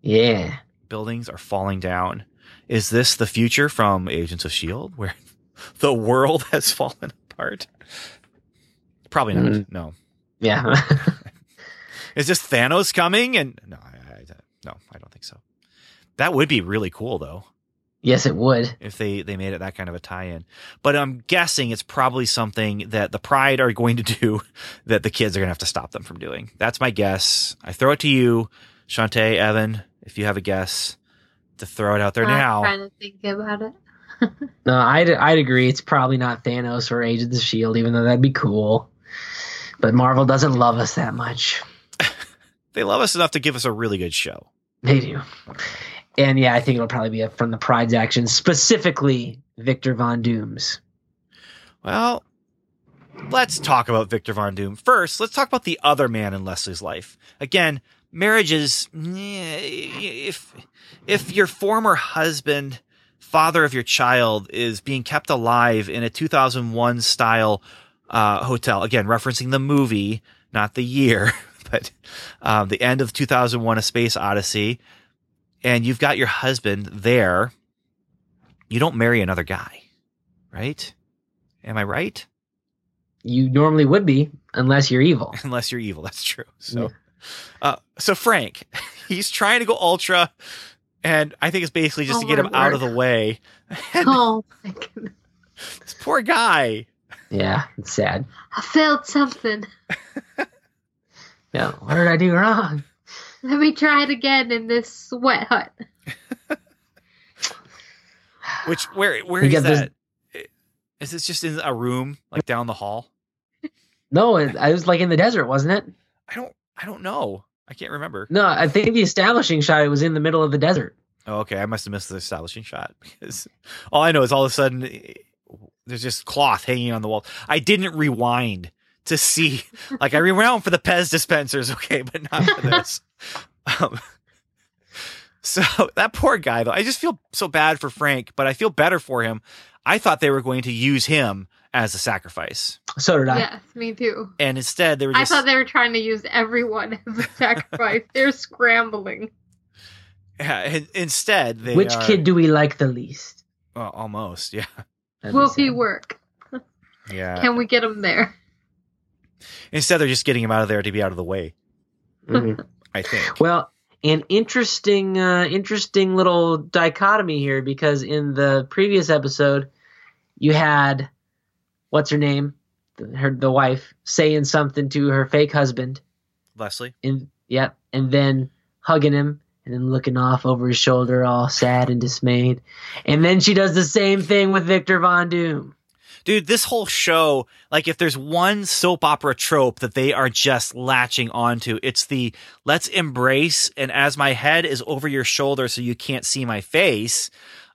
Yeah. Buildings are falling down. Is this the future from Agents of S.H.I.E.L.D., where the world has fallen apart? Probably not. Mm. No. Yeah. Is this Thanos coming? And no, I, I, no, I don't think so. That would be really cool, though, yes, it would. if they they made it that kind of a tie-in. But I'm guessing it's probably something that the Pride are going to do that the kids are going to have to stop them from doing. That's my guess. I throw it to you, Shantae, Evan, if you have a guess, to throw it out there I'm now. trying to think about it. No, I'd, I'd agree. It's probably not Thanos or Agents of the S.H.I.E.L.D., even though that'd be cool. But Marvel doesn't love us that much. They love us enough to give us a really good show. They do. And yeah, I think it'll probably be from the Pride's action, specifically Victor Von Doom's. Well, let's talk about Victor Von Doom. First, let's talk about the other man in Leslie's life. Again, marriage is eh, if, if your former husband, father of your child, is being kept alive in a 2001 style uh, hotel, again, referencing the movie, not the year, but um, the end of 2001 A Space Odyssey, and you've got your husband there, you don't marry another guy, right? Am I right? You normally would be, unless you're evil. Unless you're evil, that's true. So, Yeah. uh, so Frank, he's trying to go ultra, and I think it's basically just Oh to get my him out of the way. And Oh my goodness. this poor guy. Yeah, it's sad. I felt something. Yeah, what did I do wrong? Let me try it again in this sweat hut. Which where where You is get this- that? Is this just in a room like down the hall? No, it, I was like in the desert, wasn't it? I don't I don't know. I can't remember. No, I think the establishing shot it was in the middle of the desert. Oh, okay, I must have missed the establishing shot because all I know is all of a sudden eh, there's just cloth hanging on the wall. I didn't rewind to see, like I rewound for the Pez dispensers, okay, but not for this. um, so that poor guy, though, I just feel so bad for Frank, but I feel better for him. I thought they were going to use him as a sacrifice, So did I. Yes, me too. and instead they were I thought they were trying to use everyone as a sacrifice. They're scrambling. yeah, and instead they Which are- kid do we like the least? uh, almost yeah That'd Will he sad. work? yeah. Can we get him there? Instead, they're just getting him out of there to be out of the way. Mhm. I think. Well, an interesting, uh, interesting little dichotomy here because in the previous episode, you had what's her name, the, her the wife saying something to her fake husband, Leslie. and yep, and then hugging him and then looking off over his shoulder, all sad and dismayed, and then she does the same thing with Victor Von Doom. Dude, this whole show, like if there's one soap opera trope that they are just latching onto, it's the let's embrace and as my head is over your shoulder so you can't see my face,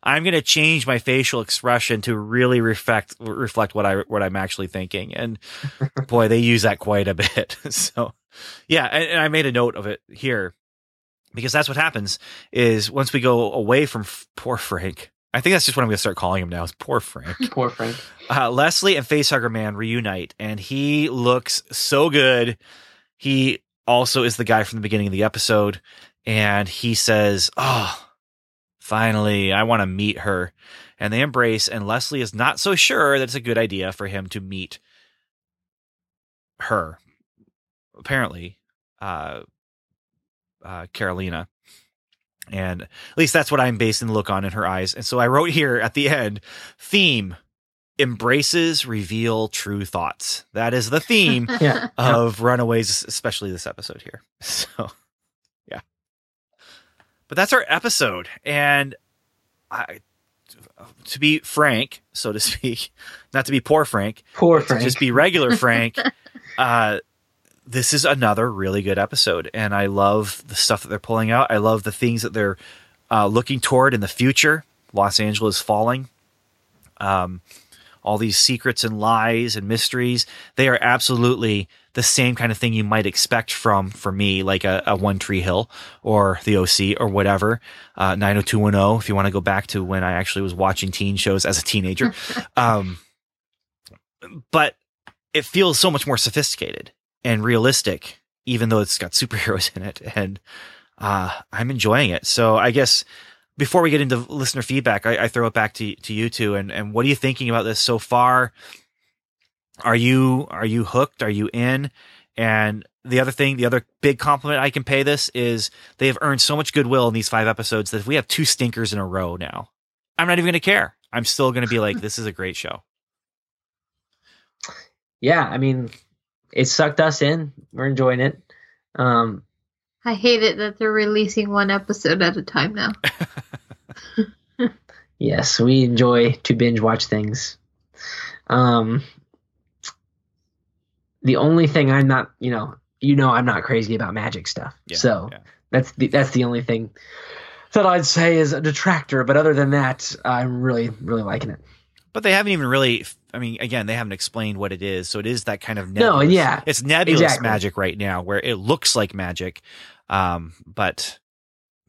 I'm going to change my facial expression to really reflect reflect what I what I'm actually thinking. And boy, they use that quite a bit. so, yeah, and, and I made a note of it here because that's what happens is once we go away from f- poor Frank. I think that's just what I'm going to start calling him now. Is poor Frank. Poor Frank. uh, Leslie and Facehugger Man reunite, and he looks so good. He also is the guy from the beginning of the episode, and he says, "Oh, finally, I want to meet her." And they embrace, and Leslie is not so sure that it's a good idea for him to meet her. Apparently, uh, uh, Karolina. And at least that's what I'm basing the look on in her eyes. And so I wrote here at the end theme embraces reveal true thoughts. That is the theme Yeah. of Runaways, especially this episode here. So, yeah. But that's our episode. And I, to be frank, so to speak, not to be poor Frank, Poor Frank. just be regular Frank, uh, this is another really good episode. And I love the stuff that they're pulling out. I love the things that they're uh, looking toward in the future. Los Angeles falling. Um, all these secrets and lies and mysteries. They are absolutely the same kind of thing you might expect from, for me, like a, a One Tree Hill or the OC or whatever. Uh, 90210, if you want to go back to when I actually was watching teen shows as a teenager. um, but it feels so much more sophisticated and realistic, even though it's got superheroes in it. And uh, I'm enjoying it. So I guess before we get into listener feedback, I, I throw it back to to you two. And and what are you thinking about this so far? Are you are you hooked? Are you in? And the other thing, the other big compliment I can pay this is they have earned so much goodwill in these five episodes that if we have two stinkers in a row now, I'm not even going to care. I'm still going to be like, this is a great show. yeah, I mean, it sucked us in. We're enjoying it. Um, I hate it that they're releasing one episode at a time now. yes, we enjoy to binge watch things. Um, the only thing I'm not, you know, you know, I'm not crazy about magic stuff. Yeah, so yeah. that's the that's the only thing that I'd say is a detractor. But other than that, I'm really really liking it. But they haven't even really. I mean, again, they haven't explained what it is, so it is that kind of No, yeah, it's nebulous exactly. magic right now, where it looks like magic, um, but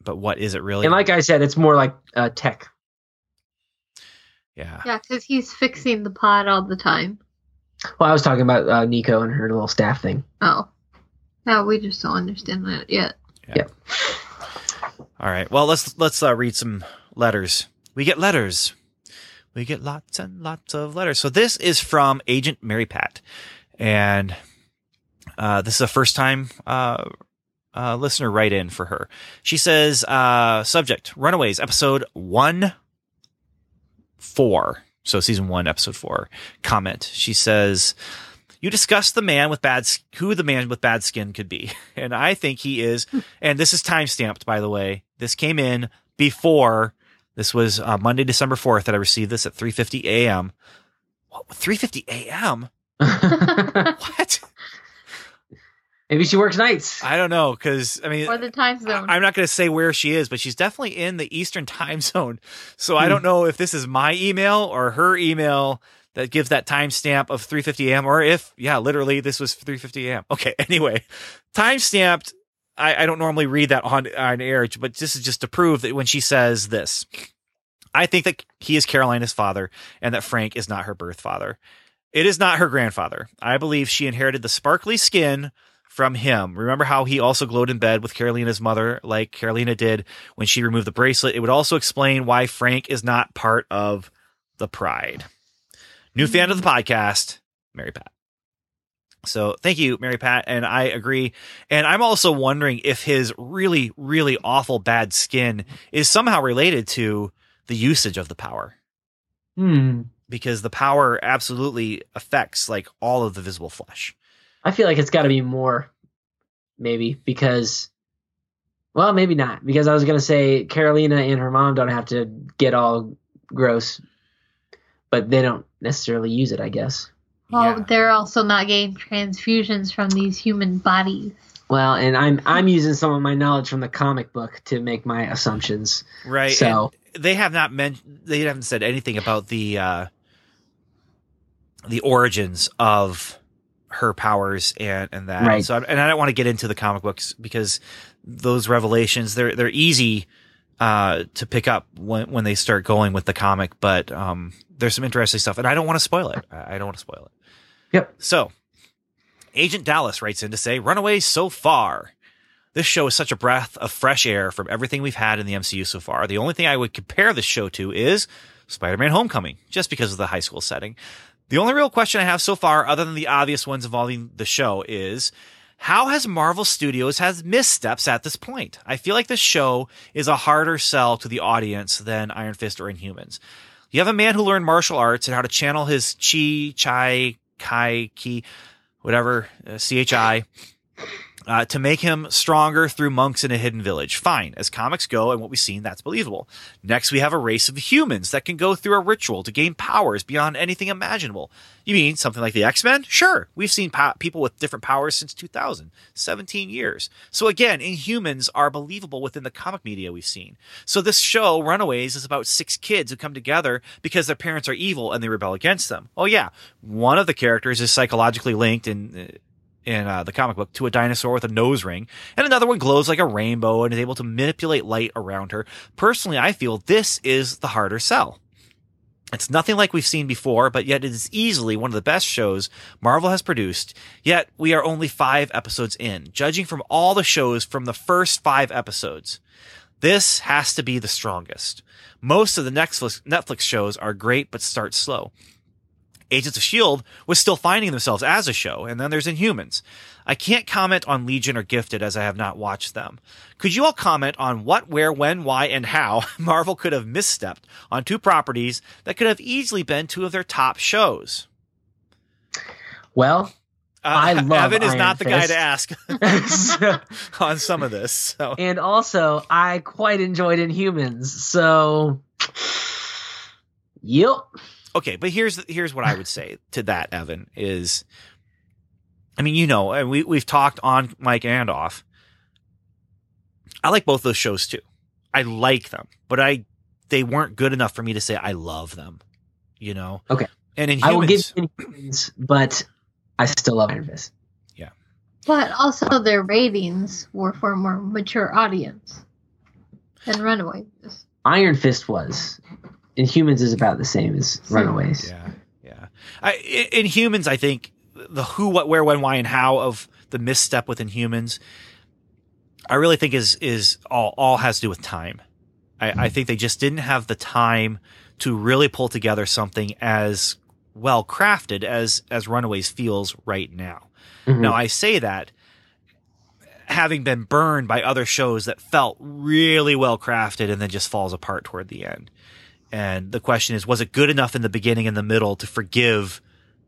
but what is it really? And like I said, it's more like uh, tech. yeah, Yeah, because he's fixing the pod all the time. Well, I was talking about uh, Nico and her little staff thing. Oh. No, we just don't understand that yet. Yep. All right. Well, let's let's uh, read some letters. We get letters. We get lots and lots of letters. So this is from Agent Mary Pat, and uh, this is a first time uh, uh, listener write in for her. She says, uh, "Subject: Runaways, episode one, four. So season one, episode four. Comment. She says." You discussed the man with bad, who the man with bad skin could be, and I think he is. And this is time stamped, by the way. This came in before. This was uh, Monday, December fourth that I received this at three fifty a.m. What? Three fifty a.m. What? Maybe she works nights. I don't know because I mean, Or the time zone. I- I'm not going to say where she is, but she's definitely in the Eastern time zone. So I hmm. don't know if this is my email or her email that gives that timestamp of 3:50 a.m. or if, yeah, literally this was 3:50 a.m. Okay, anyway, timestamped. I, I don't normally read that on on air, but this is just to prove that when she says this, I think that he is Karolina's father and that Frank is not her birth father. It is not her grandfather. I believe she inherited the sparkly skin from him. Remember how he also glowed in bed with Karolina's mother, like Karolina did when she removed the bracelet? It would also explain why Frank is not part of the pride. New fan of the podcast, Mary Pat. So thank you, Mary Pat. And I agree. And I'm also wondering if his really, really awful bad skin is somehow related to the usage of the power Hmm. because the power absolutely affects like all of the visible flesh. I feel like it's got to be more, maybe because, well, maybe not because I was gonna say Karolina and her mom don't have to get all gross, but they don't necessarily use it. I guess. well, Yeah. they're also not getting transfusions from these human bodies. Well, and I'm I'm using some of my knowledge from the comic book to make my assumptions. Right. So- and they have not mentioned they haven't said anything about the uh the origins of her powers and and that. Right. So I- and I don't want to get into the comic books because those revelations they're they're easy uh to pick up when when they start going with the comic, but um there's some interesting stuff and I don't want to spoil it. I don't want to spoil it. Yep. So, Agent Dallas writes in to say, Runaways so far. This show is such a breath of fresh air from everything we've had in the MCU so far. The only thing I would compare this show to is Spider Man Homecoming, just because of the high school setting. The only real question I have so far, other than the obvious ones involving the show, is How has Marvel Studios has missteps at this point? I feel like this show is a harder sell to the audience than Iron Fist or Inhumans. You have a man who learned martial arts and how to channel his chi, chai, kai, ki, whatever, uh, chi, uh, to make him stronger through monks in a hidden village. Fine. As comics go and what we've seen, that's believable. Next, we have a race of humans that can go through a ritual to gain powers beyond anything imaginable. You mean something like the X-Men? Sure. We've seen po- people with different powers since 2000, 17 years. So again, Inhumans are believable within the comic media we've seen. So this show, Runaways, is about six kids who come together because their parents are evil and they rebel against them. Oh yeah. One of the characters is psychologically linked and uh, in uh, the comic book to a dinosaur with a nose ring, and another one glows like a rainbow and is able to manipulate light around her. Personally, I feel this is the harder sell. It's nothing like we've seen before, but yet it is easily one of the best shows Marvel has produced. Yet we are only five episodes in, judging from all the shows from the first five episodes. This has to be the strongest. Most of the Netflix, Netflix shows are great, but start slow. Agents of S.H.I.E.L.D. was still finding themselves as a show, and then there's Inhumans. I can't comment on Legion or Gifted as I have not watched them. Could you all comment on what, where, when, why, and how Marvel could have misstepped on two properties that could have easily been two of their top shows? Well, Uh, I love Evan is Iron not the guy to ask on some of this. So. and also I quite enjoyed Inhumans. So, yep. Okay, but here's here's what I would say to that, Evan is, I mean, you know, and we we've talked on Mike and off. I like both those shows too. I like them, but I they weren't good enough for me to say I love them. You know. Okay. And in I will give humans, Inhumans, but I still love Iron Fist. Yeah. But also their ratings were for a more mature audience than Runaways. Iron Fist was. Inhumans is about the same as Runaways. yeah, yeah. I, in in humans, I think the who, what, where, when, why, and how of the misstep within humans, I really think is is all all has to do with time. I, I think they just didn't have the time to really pull together something as well crafted as as Runaways feels right now. Mhm. Now I say that having been burned by other shows that felt really well crafted and then just falls apart toward the end. And the question is, was it good enough in the beginning and the middle to forgive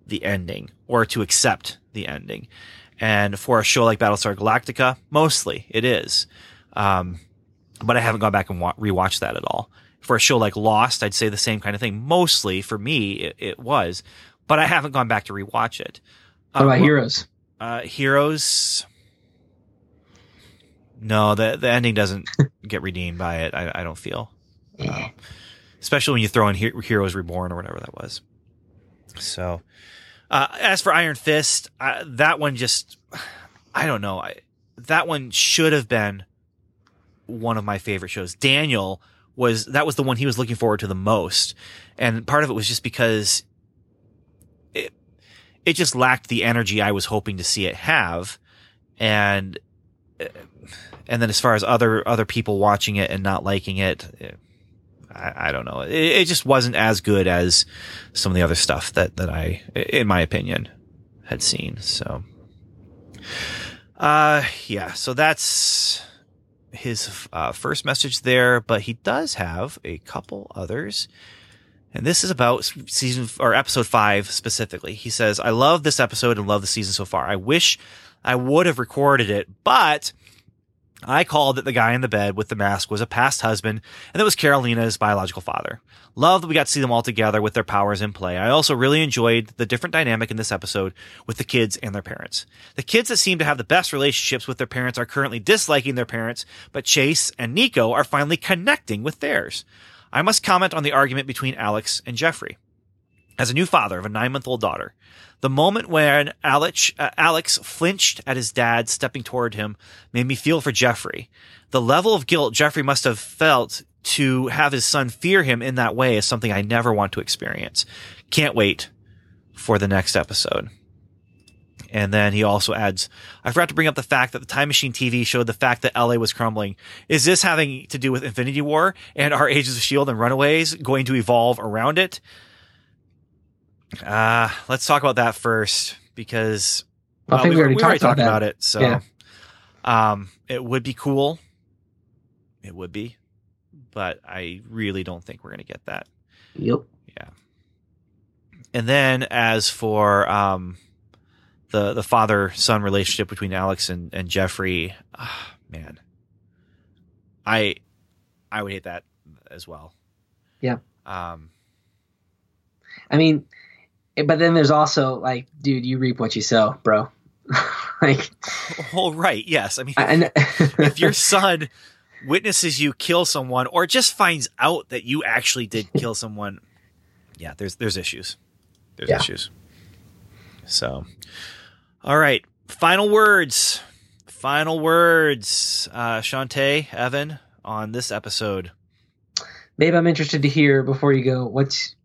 the ending or to accept the ending? And for a show like Battlestar Galactica, mostly it is. Um, but I haven't gone back and wa- rewatched that at all. For a show like Lost, I'd say the same kind of thing. Mostly for me, it, it was, but I haven't gone back to rewatch it. What Uh, about well, Heroes? uh, Heroes. No, the the ending doesn't get redeemed by it. I, I don't feel, Eh. Especially when you throw in He- Heroes Reborn or whatever that was. So, uh, as for Iron Fist, that one just, I don't know. I, that one should have been one of my favorite shows. Daniel was that was the one he was looking forward to the most, and part of it was just because it it just lacked the energy I was hoping to see it have, and uh, and then as far as other other people watching it and not liking it. eh, I, I don't know. It, it just wasn't as good as some of the other stuff that, that I, in my opinion, had seen. So, uh, yeah. So that's his uh, first message there, but he does have a couple others. And this is about season or episode five specifically. He says, I love this episode and love the season so far. I wish I would have recorded it, but I called that the guy in the bed with the mask was a past husband, and that was Karolina's biological father. Love that we got to see them all together with their powers in play. I also really enjoyed the different dynamic in this episode with the kids and their parents. The kids that seem to have the best relationships with their parents are currently disliking their parents, but Chase and Nico are finally connecting with theirs. I must comment on the argument between Alex and Geoffrey. As a new father of a nine month old daughter, the moment when Alex, uh, Alex flinched at his dad stepping toward him made me feel for Geoffrey. The level of guilt Geoffrey must have felt to have his son fear him in that way is something I never want to experience. Can't wait for the next episode. And then he also adds, I forgot to bring up the fact that the Time Machine TV showed the fact that LA was crumbling. Is this having to do with Infinity War and are Agents of S.H.I.E.L.D. and Runaways going to evolve around it? Uh, let's talk about that first because I think we, we already we already talked about about it. So, Yeah. um, it would be cool. It would be, but I really don't think we're gonna get that. Yep. Yeah. And then as for um, the the father son relationship between Alex and and Geoffrey, ah, man, I I would hate that as well. Yeah. Um, I mean, but then there's also like, dude, you reap what you sow, bro. like, oh right, yes. I mean, and if your son witnesses you kill someone or just finds out that you actually did kill someone, yeah, there's there's issues. There's Yeah. issues. So, all right, final words. Final words, uh, Shantae, Evan, on this episode. Babe, I'm interested to hear before you go. What's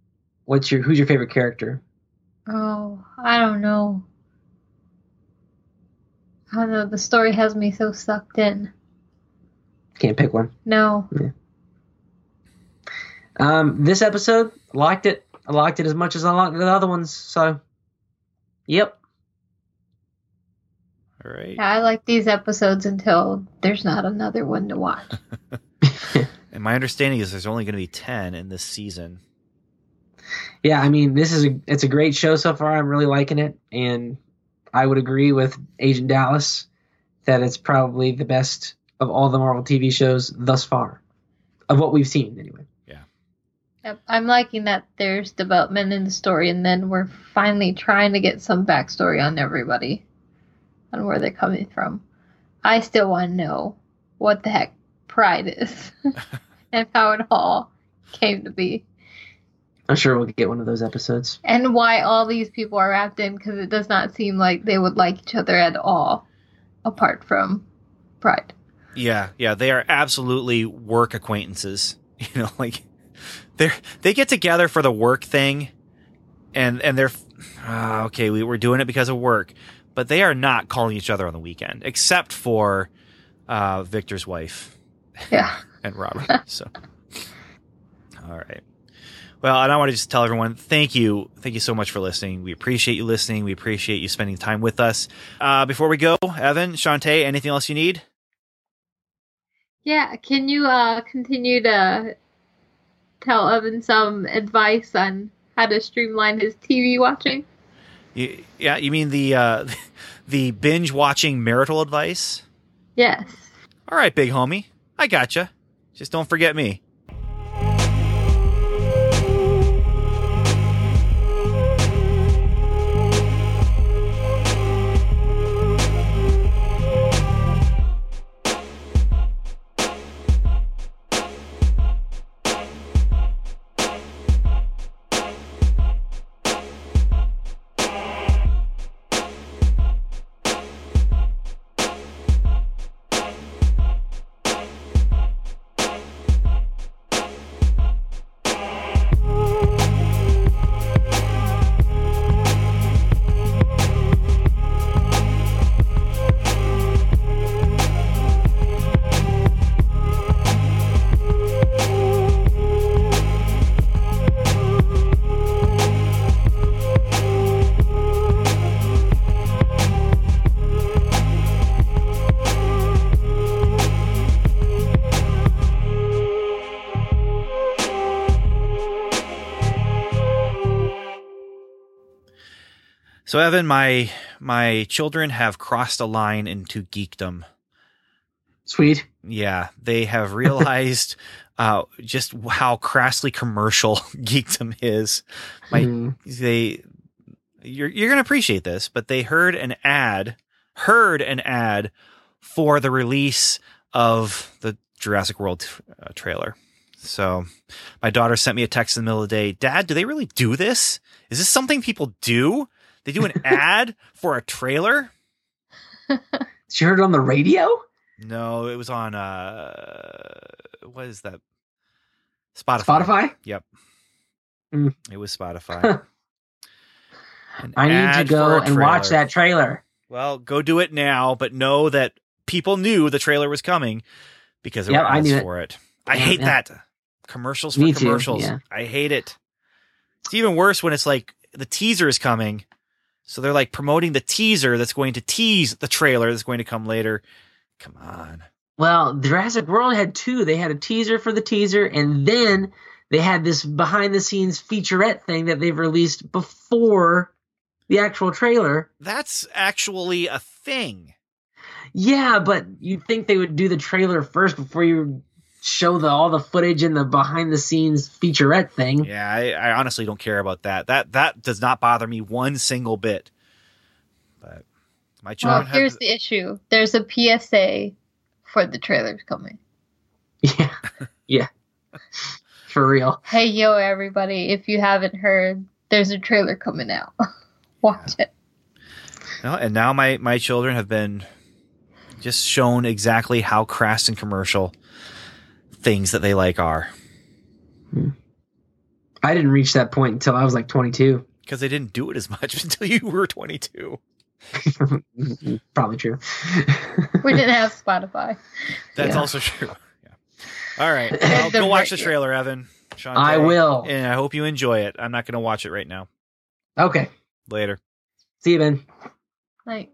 what's your who's your favorite character? Oh, I don't know. I don't know. The story has me so sucked in. Can't pick one. No. Yeah. Um, this episode liked it. I liked it as much as I liked the other ones. So, yep. All right. Yeah, I like these episodes until there's not another one to watch. And my understanding is there's only going to be 10 in this season. Yeah, I mean, this is a it's a great show so far. I'm really liking it, and I would agree with Agent Dallas that it's probably the best of all the Marvel TV shows thus far, of what we've seen anyway. Yeah, yep, I'm liking that there's development in the story, and then we're finally trying to get some backstory on everybody, on where they're coming from. I still want to know what the heck Pride is, and how it all came to be, I'm sure we'll get one of those episodes. and why all these people are wrapped in. Because it does not seem like they would like each other at all, apart from Pride. Yeah, yeah, they are absolutely work acquaintances. You know, like they're they get together for the work thing, and and they're ah, okay. We we're doing it because of work, but they are not calling each other on the weekend, except for uh, Victor's wife Yeah. and Robert. so, all right. Well, and I want to just tell everyone, thank you, thank you so much for listening. We appreciate you listening. We appreciate you spending time with us. Uh, before we go, Evan, Shantae, anything else you need? Yeah, can you uh continue to tell Evan some advice on how to streamline his TV watching? You, yeah, you mean the uh, the binge watching marital advice? Yes. All right, big homie, I gotcha. Just don't forget me. So, Evan, my my children have crossed a line into geekdom. Sweet. Yeah, they have realized uh, just how crassly commercial geekdom is. My Hmm. they you're you're gonna appreciate this, but they heard an ad, heard an ad for the release of the Jurassic World uh, trailer. So my daughter sent me a text in the middle of the day. Dad, do they really do this? Is this something people do? They do an ad for a trailer? She heard it on the radio. No, it was on uh what is that? Spotify. Spotify. Yep. Mm. It was Spotify. I need to go and watch that trailer. Well, go do it now, but know that people knew the trailer was coming because there Yep, were ads knew it. for it. I hate yeah. that. Commercials for Me too, commercials. yeah. I hate it. It's even worse when it's like the teaser is coming So they're like promoting the teaser that's going to tease the trailer that's going to come later. Come on. Well, Jurassic World had two. They had a teaser for the teaser, and then they had this behind the scenes featurette thing that they've released before the actual trailer. That's actually a thing. Yeah, but you'd think they would do the trailer first before you show the all the footage in the behind the scenes featurette thing. Yeah, I, I honestly don't care about that. That that does not bother me one single bit. But my Well, children have here's the issue. There's a PSA for the trailers coming. Yeah. yeah. For real. Hey, yo, everybody! If you haven't heard, there's a trailer coming out. Watch it. Well, and now my my children have been just shown exactly how crass and commercial things that they like are I didn't reach that point until I was like 22. because they didn't do it as much until you were 22. Probably true. We didn't have Spotify. That's Yeah. also true. Yeah. All right, well, The go watch the right- trailer, Evan. Shantae, I will. and I hope you enjoy it. I'm not going to watch it right now. Okay. Later. See you, Ben. Like,